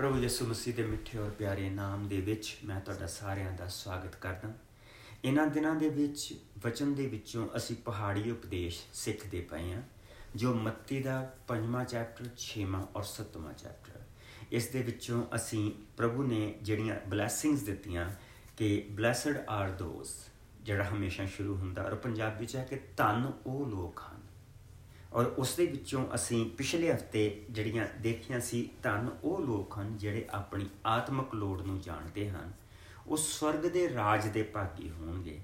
ਪ੍ਰਭੂ ਯਿਸੂ ਮਸੀਹ ਦੇ ਮਿੱਠੇ ਔਰ ਪਿਆਰੇ ਨਾਮ ਦੇ ਵਿੱਚ ਮੈਂ ਤੁਹਾਡਾ ਸਾਰਿਆਂ ਦਾ ਸਵਾਗਤ ਕਰਦਾ। ਇਹਨਾਂ ਦਿਨਾਂ ਦੇ ਵਿੱਚ, ਵਚਨ ਦੇ ਵਿੱਚੋਂ ਅਸੀਂ ਪਹਾੜੀ ਉਪਦੇਸ਼ ਸਿੱਖਦੇ ਪਏ ਹਾਂ, ਜੋ ਮੱਤੀ ਦਾ ਪੰਜਵਾਂ ਚੈਪਟਰ 6ਵਾਂ ਔਰ 7ਵਾਂ ਚੈਪਟਰ। ਇਸ ਦੇ ਵਿੱਚੋਂ ਅਸੀਂ ਪ੍ਰਭੂ ਨੇ ਜਿਹੜੀਆਂ ਬਲੇਸਿੰਗਸ ਦਿੱਤੀਆਂ ਕਿ ਬlesed ਆਰ ਦੋਸ ਜਿਹੜਾ ਹਮੇਸ਼ਾ ਸ਼ੁਰੂ ਹੁੰਦਾ ਔਰ ਪੰਜਾਬੀ ਚ ਹੈ ਕਿ ਧੰਨ ਉਹ ਲੋਕ ਹਨ ਔਰ ਉਸ ਦੇ ਵਿੱਚੋਂ ਅਸੀਂ ਪਿਛਲੇ ਹਫ਼ਤੇ ਜਿਹੜੀਆਂ ਦੇਖੀਆਂ ਸੀ, ਧੰਨ ਉਹ ਲੋਕ ਹਨ ਜਿਹੜੇ ਆਪਣੀ ਆਤਮਿਕ ਲੋੜ ਨੂੰ ਜਾਣਦੇ ਹਨ। ਉਹ ਸਵਰਗ ਦੇ ਰਾਜ ਦੇ ਭਾਗੀ ਹੋਣਗੇ।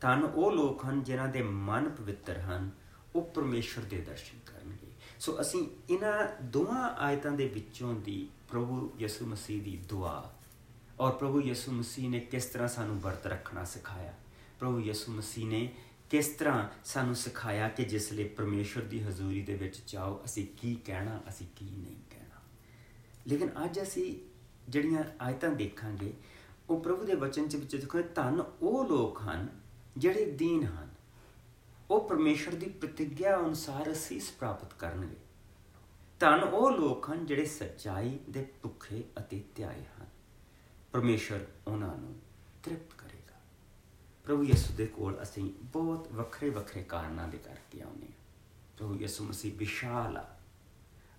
ਧੰਨ ਉਹ ਲੋਕ ਹਨ ਜਿਨ੍ਹਾਂ ਦੇ ਮਨ ਪਵਿੱਤਰ ਹਨ, ਉਹ ਪਰਮੇਸ਼ਰ ਦੇ ਦਰਸ਼ਨ ਕਰਨਗੇ। ਸੋ ਅਸੀਂ ਇਹਨਾਂ ਦੋਵਾਂ ਆਇਤਾਂ ਦੇ ਵਿੱਚੋਂ ਦੀ ਪ੍ਰਭੂ ਯਿਸੂ ਮਸੀਹ ਦੀ ਦੁਆ ਔਰ ਪ੍ਰਭੂ ਯਿਸੂ ਮਸੀਹ ਨੇ ਕਿਸ ਤਰ੍ਹਾਂ ਸਾਨੂੰ ਵਰਤ ਰੱਖਣਾ ਸਿਖਾਇਆ? ਪ੍ਰਭੂ ਯਿਸੂ ਮਸੀਹ ਨੇ ਕਿਸ ਤਰ੍ਹਾਂ ਸਾਨੂੰ ਸਿਖਾਇਆ ਕਿ ਜਿਸ ਲਈ ਪਰਮੇਸ਼ਰ ਦੀ ਹਜ਼ੂਰੀ ਦੇ ਵਿੱਚ ਜਾਓ, ਅਸੀਂ ਕੀ ਕਹਿਣਾ, ਅਸੀਂ ਕੀ ਨਹੀਂ ਕਹਿਣਾ? ਲੇਕਿਨ ਅੱਜ ਅਸੀਂ ਜਿਹੜੀਆਂ ਆਇਤਾਂ ਦੇਖਾਂਗੇ, ਉਹ ਪ੍ਰਭੂ ਦੇ ਵਚਨ ਚ ਵਿੱਚ ਦੇਖੋ, ਧੰਨ ਉਹ ਲੋਕ ਹਨ ਜਿਹੜੇ ਦੀਨ ਹਨ। ਉਹ ਪਰਮੇਸ਼ਰ ਦੀ ਪ੍ਰਤੀਗਿਆ ਅਨੁਸਾਰ ਅਸੀਸ ਪ੍ਰਾਪਤ ਕਰਨਗੇ। ਧੰਨ ਉਹ ਲੋਕ ਹਨ ਜਿਹੜੇ ਸੱਚਾਈ ਦੇ ਭੁੱਖੇ ਅਤੇ ਧਿਆਏ ਹਨ। ਪਰਮੇਸ਼ਰ ਉਹਨਾਂ ਨੂੰ ਤ੍ਰਿਪਤ ਕਰੇਗਾ ਪ੍ਰਭੂ ਯਿਸੂ ਦੇ ਕੋਲ ਅਸੀਂ ਬਹੁਤ ਵੱਖਰੇ ਵੱਖਰੇ ਕਾਰਨਾਂ ਦੇ ਕਰਕੇ ਆਉਨੇ ਹਾਂ। ਪ੍ਰਭੂ ਯਿਸੂ ਮਸੀਹ ਵਿਸ਼ਾਲ ਆ।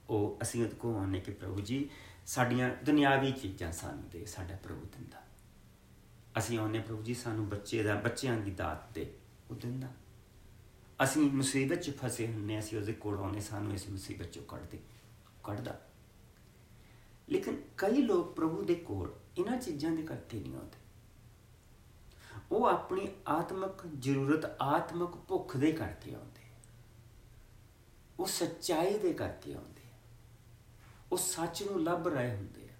ਉਹ ਅਸੀਂ ਉਹਦੇ ਕੋਲ ਆਉਨੇ ਕਿ ਪ੍ਰਭੂ ਜੀ, ਸਾਡੀਆਂ ਦੁਨਿਆਵੀ ਚੀਜ਼ਾਂ ਸਾਨੂੰ ਦੇ, ਸਾਡਾ ਪ੍ਰਭੂ ਦਿੰਦਾ। ਅਸੀਂ ਆਉਨੇ ਪ੍ਰਭੂ ਜੀ, ਸਾਨੂੰ ਬੱਚੇ ਦਾ, ਬੱਚਿਆਂ ਦੀ ਦਾਤ ਦੇ, ਉਹ ਦਿੰਦਾ। ਅਸੀਂ ਮੁਸੀਬਤ 'ਚ ਫਸੇ ਹੁੰਨੇ ਅਸੀਂ ਉਹਦੇ ਕੋਲ ਆਉਨੇ ਸਾਨੂੰ ਇਸ ਮੁਸੀਬਤ 'ਚੋਂ ਕੱਢ ਦੇ ਕੱਢਦਾ। ਲੇਕਿਨ ਕਈ ਲੋਕ ਪ੍ਰਭੂ ਦੇ ਕੋਲ ਇਹਨਾਂ ਚੀਜ਼ਾਂ ਦੇ ਕਰਕੇ ਨਹੀਂ ਆਉਂਦੇ। ਉਹ ਆਪਣੀ ਆਤਮਿਕ ਜ਼ਰੂਰਤ, ਆਤਮਿਕ ਭੁੱਖ ਦੇ ਕਰਕੇ ਆਉਂਦੇ ਉਹ ਸੱਚਾਈ ਦੇ ਕਰਕੇ ਆਉਂਦੇ ਉਹ ਸੱਚ ਨੂੰ ਲੱਭ ਰਹੇ ਹੁੰਦੇ ਆ।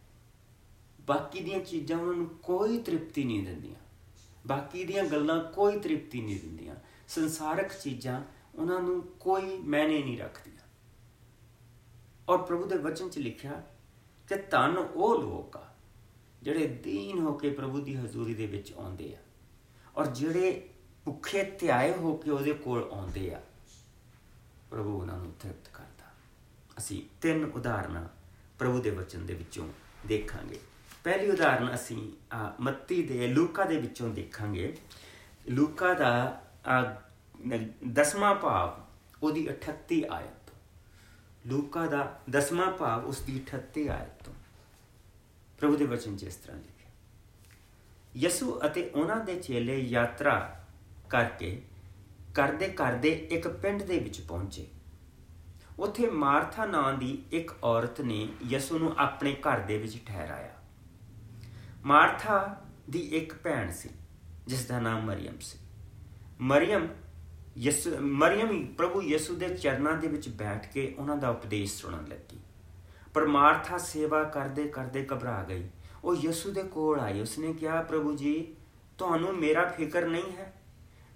ਬਾਕੀ ਦੀਆਂ ਚੀਜ਼ਾਂ ਉਹਨਾਂ ਨੂੰ ਕੋਈ ਤ੍ਰਿਪਤੀ ਨਹੀਂ ਦਿੰਦੀਆਂ। ਬਾਕੀ ਦੀਆਂ ਗੱਲਾਂ ਕੋਈ ਤ੍ਰਿਪਤੀ ਨਹੀਂ ਦਿੰਦੀਆਂ। ਸੰਸਾਰਕ ਚੀਜ਼ਾਂ ਉਹਨਾਂ ਨੂੰ ਕੋਈ ਮੈਨੇ ਨਹੀਂ ਰੱਖਦੀਆਂ। ਔਰ ਪ੍ਰਭੂ ਦੇ ਵਚਨ 'ਚ ਲਿਖਿਆ ਕਿ ਧੰਨ ਉਹ ਲੋਕ ਆ ਜਿਹੜੇ ਦੀਨ ਹੋ ਕੇ ਪ੍ਰਭੂ ਦੀ ਹਜ਼ੂਰੀ ਦੇ ਵਿੱਚ ਆਉਂਦੇ ਆ। ਔਰ ਜਿਹੜੇ ਭੁੱਖੇ ਧਿਆਏ ਹੋ ਕੇ ਉਹਦੇ ਕੋਲ ਆਉਂਦੇ ਆ, ਪ੍ਰਭੂ ਉਹਨਾਂ ਨੂੰ ਤ੍ਰਿਪਤ ਕਰਦਾ। ਅਸੀਂ ਤਿੰਨ ਉਦਾਹਰਨਾਂ ਪ੍ਰਭੂ ਦੇ ਵਚਨ ਦੇ ਵਿੱਚੋਂ ਦੇਖਾਂਗੇ। ਪਹਿਲੀ ਉਦਾਹਰਨ ਅਸੀਂ ਮੱਤੀ ਦੇ, ਲੂਕਾ ਦੇ ਵਿੱਚੋਂ ਦੇਖਾਂਗੇ। ਲੂਕਾ ਦਾ ਦਸਵਾਂ ਭਾਵ ਉਹਦੀ 38 ਆਇਤ। ਲੂਕਾ ਦਾ ਦਸਵਾਂ ਭਾਵ ਉਸ ਦੀ 38 ਆਇਤ। ਤੋਂ ਪ੍ਰਭੂ ਦੇ ਵਚਨ 'ਚ ਇਸ ਤਰ੍ਹਾਂ ਲਿਖਿਆ ਯਸੂ ਅਤੇ ਉਹਨਾਂ ਦੇ ਚੇਲੇ ਯਾਤਰਾ ਕਰਕੇ ਕਰਦੇ ਕਰਦੇ ਇੱਕ ਪਿੰਡ ਦੇ ਵਿੱਚ ਪਹੁੰਚੇ। ਉੱਥੇ ਮਾਰਥਾ ਨਾਂ ਦੀ ਇੱਕ ਔਰਤ ਨੇ ਯਸੂ ਨੂੰ ਆਪਣੇ ਘਰ ਦੇ ਵਿੱਚ ਠਹਿਰਾਇਆ। ਮਾਰਥਾ ਦੀ ਇੱਕ ਭੈਣ ਸੀ, ਜਿਸ ਦਾ ਨਾਮ ਮਰੀਮ ਸੀ। ਮਰੀਮ ਯਸੂ ਮਰੀਮ ਹੀ ਪ੍ਰਭੂ ਯਸੂ ਦੇ ਚਰਨਾਂ ਦੇ ਵਿੱਚ ਬੈਠ ਕੇ ਉਹਨਾਂ ਦਾ ਉਪਦੇਸ਼ ਸੁਣਨ ਲੱਗੀ। ਪਰ ਮਾਰਥਾ ਸੇਵਾ ਕਰਦੇ ਕਰਦੇ ਘਬਰਾ ਗਈ। ਉਹ ਯਸੂ ਦੇ ਕੋਲ ਆਈ, ਉਸਨੇ ਕਿਹਾ, ਪ੍ਰਭੂ ਜੀ, ਤੁਹਾਨੂੰ ਮੇਰਾ ਫਿਕਰ ਨਹੀਂ ਹੈ।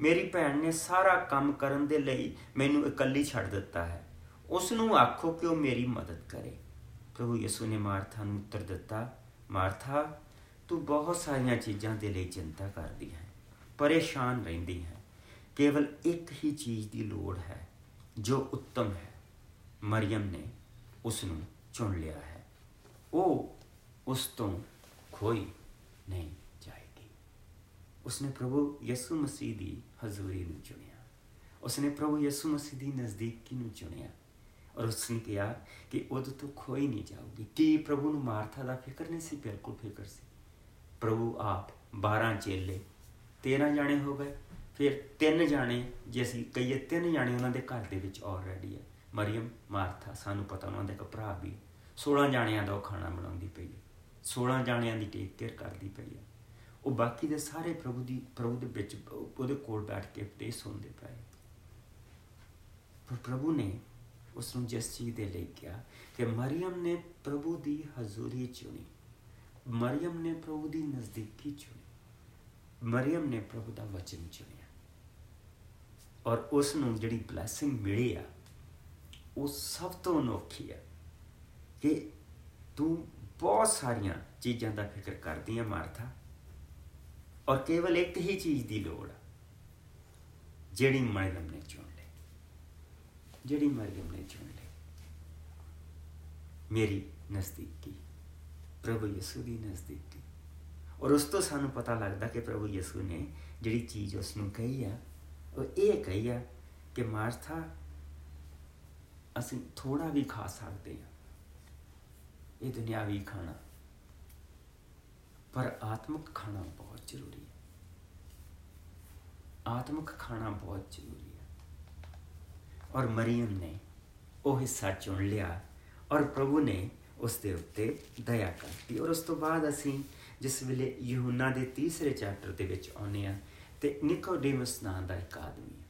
ਮੇਰੀ ਭੈਣ ਨੇ ਸਾਰਾ ਕੰਮ ਕਰਨ ਦੇ ਲਈ ਮੈਨੂੰ ਇਕੱਲੀ ਛੱਡ ਦਿੱਤਾ ਹੈ। ਉਸ ਨੂੰ ਆਖੋ ਕਿ ਉਹ ਮੇਰੀ ਮਦਦ ਕਰੇ। ਪ੍ਰਭੂ ਯਿਸੂ ਨੇ ਮਾਰਥਾ ਨੂੰ ਉੱਤਰ ਦਿੱਤਾ, ਮਾਰਥਾ, ਤੂੰ ਬਹੁਤ ਸਾਰੀਆਂ ਚੀਜ਼ਾਂ ਦੇ ਲਈ ਚਿੰਤਾ ਕਰਦੀ ਹੈ, ਪਰੇਸ਼ਾਨ ਰਹਿੰਦੀ ਹੈ। ਕੇਵਲ ਇੱਕ ਹੀ ਚੀਜ਼ ਦੀ ਲੋੜ ਹੈ, ਜੋ ਉੱਤਮ ਹੈ। ਮਰੀਮ ਨੇ ਉਸ ਨੂੰ ਚੁਣ ਲਿਆ ਹੈ। ਉਹ ਉਸ ਤੋਂ ਖੋਈ ਨਹੀਂ ਜਾਏਗੀ ਉਸਨੇ ਪ੍ਰਭੂ ਯਿਸੂ ਮਸੀਹ ਦੀ ਹਜ਼ੂਰੀ ਨੂੰ ਚੁਣਿਆ ਉਸਨੇ ਪ੍ਰਭੂ ਯਿਸੂ ਮਸੀਹ ਦੀ ਨਜ਼ਦੀਕੀ ਨੂੰ ਚੁਣਿਆ ਔਰ ਉਸਨੇ ਕਿਹਾ ਕਿ ਉਹਦੇ ਤੋਂ ਖੋਈ ਨਹੀਂ ਜਾਊਗੀ ਕਿ ਪ੍ਰਭੂ ਨੂੰ ਮਾਰਥਾ ਦਾ ਫਿਕਰ ਨਹੀਂ ਸੀ ਬਿਲਕੁਲ ਫਿਕਰ ਸੀ ਪ੍ਰਭੂ ਆਪ 12 ਚੇਲੇ 13 ਜਾਣੇ ਹੋ ਗਏ ਫਿਰ ਤਿੰਨ ਜਾਣੇ ਜੇ ਅਸੀਂ ਕਹੀਏ ਤਿੰਨ ਜਾਣੇ ਉਹਨਾਂ ਦੇ ਘਰ ਦੇ ਵਿੱਚ ਆਲਰੇਡੀ ਹੈ ਮਰੀਮ ਮਾਰਥਾ ਸਾਨੂੰ ਪਤਾ ਉਹਨਾਂ ਦਾ ਇੱਕ ਭਰਾ ਵੀ 16 ਜਾਣਿਆਂ ਦਾ ਉਹ ਖਾਣਾ ਬਣਾਉਂਦੀ ਪਈ ਹੈ 16 ਜਾਣਿਆਂ ਦੀ ਟੇਕ ਕੇਅਰ ਕਰਦੀ ਪਈ ਹੈ। ਉਹ ਬਾਕੀ ਦੇ ਸਾਰੇ ਪ੍ਰਭੂ ਦੀ, ਪ੍ਰਭੂ ਦੇ ਵਿੱਚ, ਉਹਦੇ ਕੋਲ ਬੈਠ ਕੇ ਉਪਦੇਸ਼ ਸੁਣਦੇ ਪਏ ਪਰ ਪ੍ਰਭੂ ਨੇ ਉਸ ਨੂੰ ਜਿਸ ਚੀਜ਼ ਦੇ ਲਈ ਕਿਹਾ ਕਿ ਮਰੀਮ ਨੇ ਪ੍ਰਭੂ ਦੀ ਹਜ਼ੂਰੀ ਚੁਣੀ, ਮਰੀਮ ਨੇ ਪ੍ਰਭੂ ਦੀ ਨਜ਼ਦੀਕੀ ਚੁਣੀ, ਮਰੀਮ ਨੇ ਪ੍ਰਭੂ ਦਾ ਵਚਨ ਚੁਣਿਆ। ਔਰ ਉਸ ਨੂੰ ਜਿਹੜੀ ਬਲੇਸਿੰਗ ਮਿਲੀ ਆ, ਉਹ ਸਭ ਤੋਂ ਅਨੋਖੀ ਆ ਕਿ ਤੂੰ ਬਹੁਤ ਸਾਰੀਆਂ ਚੀਜ਼ਾਂ ਦਾ ਫਿਕਰ ਕਰਦੀ ਆ ਮਾਰਥਾ। ਔਰ ਕੇਵਲ ਇੱਕ ਹੀ ਚੀਜ਼ ਦੀ ਲੋੜ ਆ, ਜਿਹੜੀ ਮਰੀਮ ਨੇ ਚੁਣ ਲਈ। ਜਿਹੜੀ ਮਰੀਮ ਨੇ ਚੁਣ ਲਈ। ਮੇਰੀ ਨਜ਼ਦੀਕੀ, ਪ੍ਰਭੂ ਯਿਸੂ ਦੀ ਨਜ਼ਦੀਕੀ। ਔਰ ਉਸ ਤੋਂ ਸਾਨੂੰ ਪਤਾ ਲੱਗਦਾ ਕਿ ਪ੍ਰਭੂ ਯਿਸੂ ਨੇ ਜਿਹੜੀ ਚੀਜ਼ ਉਸ ਨੂੰ ਕਹੀ ਆ, ਉਹ ਇਹ ਕਹੀ ਆ ਕਿ ਮਾਰਥਾ, ਅਸੀਂ ਥੋੜਾ ਵੀ ਖਾ ਸਕਦੇ ਹਾਂ। ਇਹ ਦੁਨਿਆਵੀ ਖਾਣਾ। ਪਰ ਆਤਮਿਕ ਖਾਣਾ ਬਹੁਤ ਜ਼ਰੂਰੀ ਹੈ। ਆਤਮਿਕ ਖਾਣਾ ਬਹੁਤ ਜ਼ਰੂਰੀ ਹੈ। ਔਰ ਮਰੀਮ ਨੇ ਉਹ ਹਿੱਸਾ ਚੁਣ ਲਿਆ ਔਰ ਪ੍ਰਭੂ ਨੇ ਉਸ ਦੇ ਉੱਤੇ ਦਇਆ ਕਰਤੀ। ਔਰ ਉਸ ਤੋਂ ਬਾਅਦ ਅਸੀਂ ਜਿਸ ਵੇਲੇ ਯਹੂਨਾ ਦੇ ਤੀਸਰੇ ਚੈਪਟਰ ਦੇ ਵਿੱਚ ਆਉਨੇ ਆ ਤੇ ਨਿਕੋਡੇਮਸ ਨਾਂ ਦਾ ਇੱਕ ਆਦਮੀ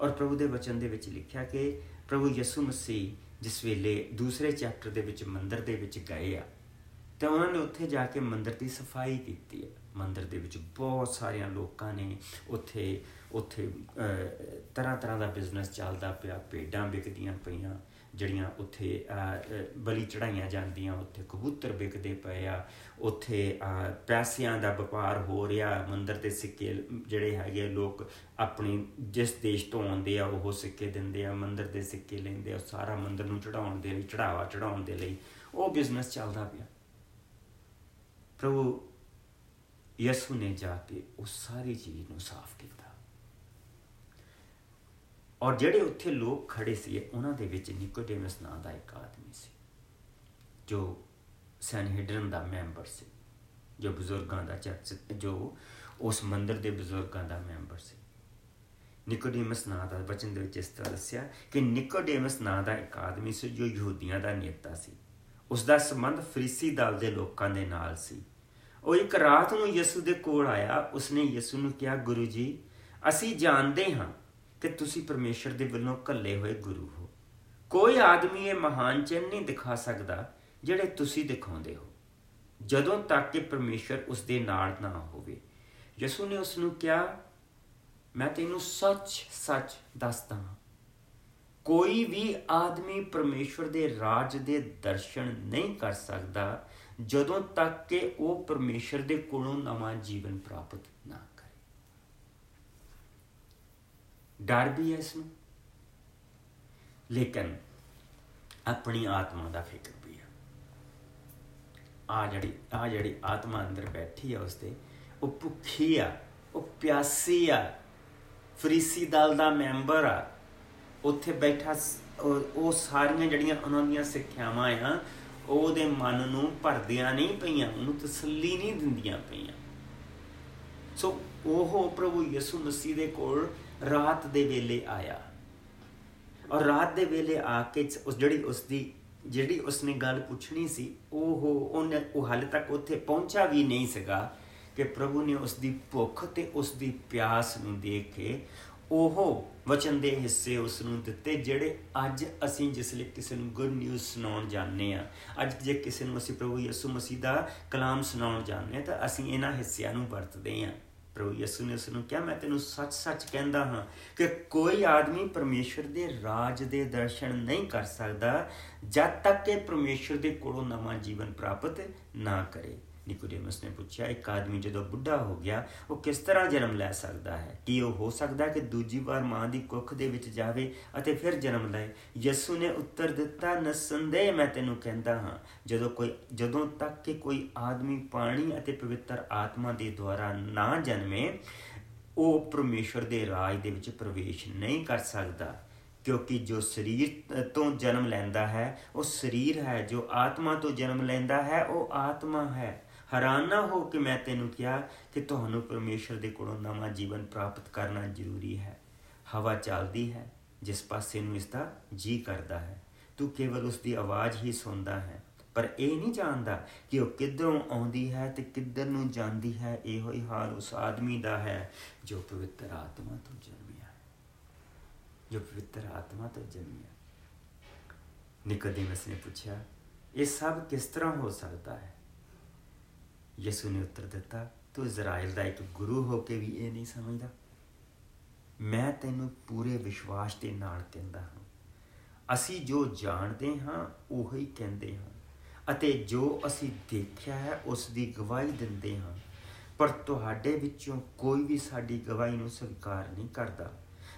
ਔਰ ਪ੍ਰਭੂ ਦੇ ਵਚਨ ਦੇ ਵਿੱਚ ਲਿਖਿਆ ਕਿ ਪ੍ਰਭੂ ਯਿਸੂ ਮਸੀਹ ਜਿਸ ਵੇਲੇ ਦੂਸਰੇ ਚੈਪਟਰ ਦੇ ਵਿੱਚ ਮੰਦਰ ਦੇ ਵਿੱਚ ਗਏ ਆ, ਤੇ ਉਹਨਾਂ ਨੇ ਉੱਥੇ ਜਾ ਕੇ ਮੰਦਰ ਦੀ ਸਫ਼ਾਈ ਕੀਤੀ ਹੈ ਮੰਦਰ ਦੇ ਵਿੱਚ ਬਹੁਤ ਸਾਰਿਆਂ ਲੋਕਾਂ ਨੇ ਉੱਥੇ ਉੱਥੇ ਤਰ੍ਹਾਂ ਤਰ੍ਹਾਂ ਦਾ ਬਿਜ਼ਨਸ ਚੱਲਦਾ ਪਿਆ ਪੇਡਾਂ ਵਿਕਦੀਆਂ ਪਈਆਂ। ਜਿਹੜੀਆਂ ਉੱਥੇ ਬਲੀ ਚੜਾਈਆਂ ਜਾਂਦੀਆਂ, ਉੱਥੇ ਕਬੂਤਰ ਵਿਕਦੇ ਪਏ ਆ, ਉੱਥੇ ਪੈਸਿਆਂ ਦਾ ਵਪਾਰ ਹੋ ਰਿਹਾ, ਮੰਦਰ ਦੇ ਸਿੱਕੇ ਜਿਹੜੇ ਹੈਗੇ ਲੋਕ ਆਪਣੀ ਜਿਸ ਦੇਸ਼ ਤੋਂ ਆਉਂਦੇ ਆ, ਉਹ ਸਿੱਕੇ ਦਿੰਦੇ ਆ, ਮੰਦਰ ਦੇ ਸਿੱਕੇ ਲੈਂਦੇ ਆ ਸਾਰਾ ਮੰਦਰ ਨੂੰ ਚੜਾਉਣ ਦੇ ਲਈ ਚੜਾਵਾ ਚੜਾਉਣ ਦੇ ਲਈ, ਉਹ ਬਿਜ਼ਨਸ ਚੱਲਦਾ ਪਿਆ। ਪ੍ਰਭੂ ਯਿਸੂ ਨੇ ਜਾ ਕੇ ਉਸ ਸਾਰੀ ਚੀਜ਼ ਨੂੰ ਸਾਫ਼ ਕੀਤਾ। ਔਰ ਜਿਹੜੇ ਉੱਥੇ ਲੋਕ ਖੜੇ ਸੀ ਉਹਨਾਂ ਦੇ ਵਿੱਚ ਨਿਕੋਡੇਮਸ ਨਾਂ ਦਾ ਇੱਕ ਆਦਮੀ ਸੀ, ਜੋ ਸੈਨਹੈਡਰਨ ਦਾ ਮੈਂਬਰ ਸੀ, ਜੋ ਬਜ਼ੁਰਗਾਂ ਦਾ ਚਰਚ ਜੋ ਉਸ ਮੰਦਰ ਦੇ ਬਜ਼ੁਰਗਾਂ ਦਾ ਮੈਂਬਰ ਸੀ। ਨਿਕੋਡੇਮਸ ਨਾਂ ਦਾ ਬਚਨ ਦੇ ਵਿੱਚ ਇਸ ਤਰ੍ਹਾਂ ਦੱਸਿਆ ਕਿ ਨਿਕੋਡੇਮਸ ਨਾਂ ਦਾ ਇੱਕ ਆਦਮੀ ਸੀ, ਜੋ ਯਹੂਦੀਆਂ ਦਾ ਨੇਤਾ ਸੀ। ਉਸ ਦਾ ਸੰਬੰਧ ਫਰੀਸੀ ਦਲ ਦੇ ਲੋਕਾਂ ਦੇ ਨਾਲ ਸੀ। ਉਹ ਇੱਕ ਰਾਤ ਨੂੰ ਯਿਸੂ ਦੇ ਕੋਲ ਆਇਆ, ਉਸਨੇ ਯਿਸੂ ਨੂੰ ਕਿਹਾ, ਗੁਰੂ ਜੀ, ਅਸੀਂ ਜਾਣਦੇ ਹਾਂ ਕਿ ਤੁਸੀਂ ਪਰਮੇਸ਼ਰ ਦੇ ਵੱਲੋਂ ਕੱਲੇ ਹੋਏ ਗੁਰੂ ਹੋ। ਕੋਈ ਆਦਮੀ ਇਹ ਮਹਾਨ ਚਿੰਨ ਨਹੀਂ ਦਿਖਾ ਸਕਦਾ ਜਿਹੜੇ ਤੁਸੀਂ ਦਿਖਾਉਂਦੇ ਹੋ। ਜਦੋਂ ਤੱਕ ਕਿ ਪਰਮੇਸ਼ਰ ਉਸ ਦੇ ਨਾਲ ਨਾ ਹੋਵੇ। ਯਿਸੂ ਨੇ ਉਸ ਨੂੰ ਕਿਹਾ, ਮੈਂ ਤੈਨੂੰ ਸੱਚ ਸੱਚ ਦੱਸਦਾ ਹਾਂ। ਕੋਈ ਵੀ ਆਦਮੀ ਪਰਮੇਸ਼ਰ ਦੇ ਰਾਜ ਦੇ ਦਰਸ਼ਨ ਨਹੀਂ ਕਰ ਸਕਦਾ ਜਦੋਂ ਤੱਕ ਕਿ ਉਹ ਪਰਮੇਸ਼ਰ ਦੇ ਕੋਲੋਂ ਨਵਾਂ ਜੀਵਨ ਪ੍ਰਾਪਤ ਨਾ ਡਰ ਵੀ ਹੈ ਇਸ ਨੂੰ ਲੇਕਿਨ ਆਪਣੀ ਆਤਮਾ ਦਾ ਫਿਕਰ ਵੀ ਹੈ। ਆ ਜਿਹੜੀ ਆ ਜਿਹੜੀ ਆਤਮਾ ਅੰਦਰ ਬੈਠੀ ਹੈ ਉਸਦੇ, ਉਹ ਭੁੱਖੀ ਆ, ਉਹ ਪਿਆਸੀ ਆ, ਫਰੀਸੀ ਦਲ ਦਾ ਮੈਂਬਰ ਆ। ਉੱਥੇ ਬੈਠਾ ਉਹ ਸਾਰੀਆਂ ਜਿਹੜੀਆਂ ਉਹਨਾਂ ਦੀਆਂ ਸਿੱਖਿਆਵਾਂ ਆ, ਉਹਦੇ ਮਨ ਨੂੰ ਭਰਦਿਆਂ ਨਹੀਂ ਪਈਆਂ, ਉਹਨੂੰ ਤਸੱਲੀ ਨਹੀਂ ਦਿੰਦੀਆਂ ਪਈਆਂ। ਸੋ ਉਹ ਪ੍ਰਭੂ ਯਿਸੂ ਮਸੀਹ ਦੇ ਕੋਲ ਰਾਤ ਦੇ ਵੇਲੇ ਆਇਆ। ਔਰ ਰਾਤ ਦੇ ਵੇਲੇ ਆ ਕੇ ਉਸ ਜਿਹੜੀ ਉਸ ਦੀ ਜਿਹੜੀ ਉਸਨੇ ਗੱਲ ਪੁੱਛਣੀ ਸੀ, ਉਹ ਉਹਨੇ, ਉਹ ਹਾਲੇ ਤੱਕ ਉੱਥੇ ਪਹੁੰਚਾ ਵੀ ਨਹੀਂ ਸਗਾ ਕਿ ਪ੍ਰਭੂ ਨੇ ਉਸ ਦੀ ਭੁੱਖ ਤੇ ਉਸ ਦੀ ਪਿਆਸ ਨੂੰ ਦੇਖ ਕੇ ਉਹ ਵਚਨ ਦੇ ਹਿੱਸੇ ਉਸ ਨੂੰ ਦਿੱਤੇ, ਜਿਹੜੇ ਅੱਜ ਅਸੀਂ ਜਿਸ ਲਈ ਕਿਸੇ ਨੂੰ ਗੁੱਡ ਨਿਊਜ਼ ਸੁਣਾਉਣ ਜਾਂਦੇ ਆ ਅੱਜ ਜੇ ਕਿਸੇ ਨੂੰ ਅਸੀਂ ਪ੍ਰਭੂ ਯਿਸੂ ਮਸੀਹ ਦਾ ਕਲਾਮ ਸੁਣਾਉਣ ਜਾਂਦੇ ਆ ਤਾਂ ਅਸੀਂ ਇਹਨਾਂ ਹਿੱਸਿਆਂ ਨੂੰ ਵਰਤਦੇ ਆ ਪ੍ਰਭੂ ਯਿਸੂ ਨੇ ਉਸ ਨੂੰ ਕਿਹਾ, ਮੈਂ ਤੈਨੂੰ ਸੱਚ-ਸੱਚ ਕਹਿੰਦਾ ਹਾਂ ਕਿ ਕੋਈ ਆਦਮੀ ਪਰਮੇਸ਼ਰ ਦੇ ਰਾਜ ਦੇ ਦਰਸ਼ਨ ਨਹੀਂ ਕਰ ਸਕਦਾ ਜਦ ਤੱਕ ਕਿ ਪਰਮੇਸ਼ਰ ਦੇ ਕੋਲੋਂ ਨਵਾਂ ਜੀਵਨ ਪ੍ਰਾਪਤ ਨਾ ਕਰੇ। ਨਿਕੋਡੇਮਸ ਨੇ ਪੁੱਛਿਆ, ਇੱਕ ਆਦਮੀ ਜਦੋਂ ਬੁੱਢਾ ਹੋ ਗਿਆ, ਉਹ ਕਿਸ ਤਰ੍ਹਾਂ ਜਨਮ ਲੈ ਸਕਦਾ ਹੈ? ਕੀ ਉਹ ਹੋ ਸਕਦਾ ਕਿ ਦੂਜੀ ਵਾਰ ਮਾਂ ਦੀ ਕੁੱਖ ਦੇ ਵਿੱਚ ਜਾਵੇ ਅਤੇ ਫਿਰ ਜਨਮ ਲਏ? ਯਿਸੂ ਨੇ ਉੱਤਰ ਦਿੱਤਾ ਨਸੰਦੇ ਮੈਂ ਤੈਨੂੰ ਕਹਿੰਦਾ ਹਾਂ, ਜਦੋਂ ਕੋਈ, ਜਦੋਂ ਤੱਕ ਕਿ ਕੋਈ ਆਦਮੀ ਪਾਣੀ ਅਤੇ ਪਵਿੱਤਰ ਆਤਮਾ ਦੇ ਦੁਆਰਾ ਨਾ ਜਨਮੇ, ਉਹ ਪਰਮੇਸ਼ਰ ਦੇ ਰਾਜ ਦੇ ਵਿੱਚ ਪ੍ਰਵੇਸ਼ ਨਹੀਂ ਕਰ ਸਕਦਾ, ਕਿਉਂਕਿ ਜੋ ਸਰੀਰ ਤੋਂ ਜਨਮ ਲੈਂਦਾ ਹੈ, ਉਹ ਸਰੀਰ ਹੈ, ਜੋ ਆਤਮਾ ਤੋਂ ਜਨਮ ਲੈਂਦਾ ਹੈ, ਉਹ ਆਤਮਾ ਹੈ। ਹੈਰਾਨ ਨਾ ਹੋ ਕਿ ਮੈਂ ਤੈਨੂੰ ਕਿਹਾ ਕਿ ਤੁਹਾਨੂੰ ਪਰਮੇਸ਼ਰ ਦੇ ਕੋਲੋਂ ਨਵਾਂ ਜੀਵਨ ਪ੍ਰਾਪਤ ਕਰਨਾ ਜ਼ਰੂਰੀ ਹੈ। ਹਵਾ ਚੱਲਦੀ ਹੈ, ਜਿਸ ਪਾਸੇ ਨੂੰ ਇਸ ਦਾ ਜੀ ਕਰਦਾ ਹੈ। ਤੂੰ ਕੇਵਲ ਉਸ ਦੀ ਆਵਾਜ਼ ਹੀ ਸੁਣਦਾ ਹੈ, ਪਰ ਇਹ ਨਹੀਂ ਜਾਣਦਾ ਕਿ ਉਹ ਕਿੱਧਰੋਂ ਆਉਂਦੀ ਹੈ ਤੇ ਕਿੱਧਰ ਨੂੰ ਜਾਂਦੀ ਹੈ। ਇਹੋ ਹੀ ਹਾਲ ਉਸ ਆਦਮੀ ਦਾ ਹੈ ਜੋ ਪਵਿੱਤਰ ਆਤਮਾ ਤੋਂ ਜਨਮਿਆ ਜੋ ਪਵਿੱਤਰ ਆਤਮਾ ਤੋਂ ਜਨਮਿਆ ਨਿਕੋਦੇਮਸ ਨੇ ਪੁੱਛਿਆ, ਇਹ ਸਭ ਕਿਸ ਤਰ੍ਹਾਂ ਹੋ ਸਕਦਾ ਹੈ? ਯਿਸੂ ਨੇ ਉੱਤਰ ਦਿੱਤਾ, ਤੂੰ ਇਜ਼ਰਾਈਲ ਦਾ ਇੱਕ ਗੁਰੂ ਹੋ ਕੇ ਵੀ ਇਹ ਨਹੀਂ ਸਮਝਦਾ? ਮੈਂ ਤੈਨੂੰ ਪੂਰੇ ਵਿਸ਼ਵਾਸ ਦੇ ਨਾਲ ਕਹਿੰਦਾ ਹਾਂ। ਅਸੀਂ ਜੋ ਜਾਣਦੇ ਹਾਂ, ਉਹ ਹੀ ਕਹਿੰਦੇ ਹਾਂ ਅਤੇ ਜੋ ਅਸੀਂ ਦੇਖਿਆ ਹੈ ਉਸ ਦੀ ਗਵਾਹੀ ਦਿੰਦੇ ਹਾਂ। ਪਰ ਤੁਹਾਡੇ ਵਿੱਚੋਂ ਕੋਈ ਵੀ ਸਾਡੀ ਗਵਾਹੀ ਨੂੰ ਸਵੀਕਾਰ ਨਹੀਂ ਕਰਦਾ।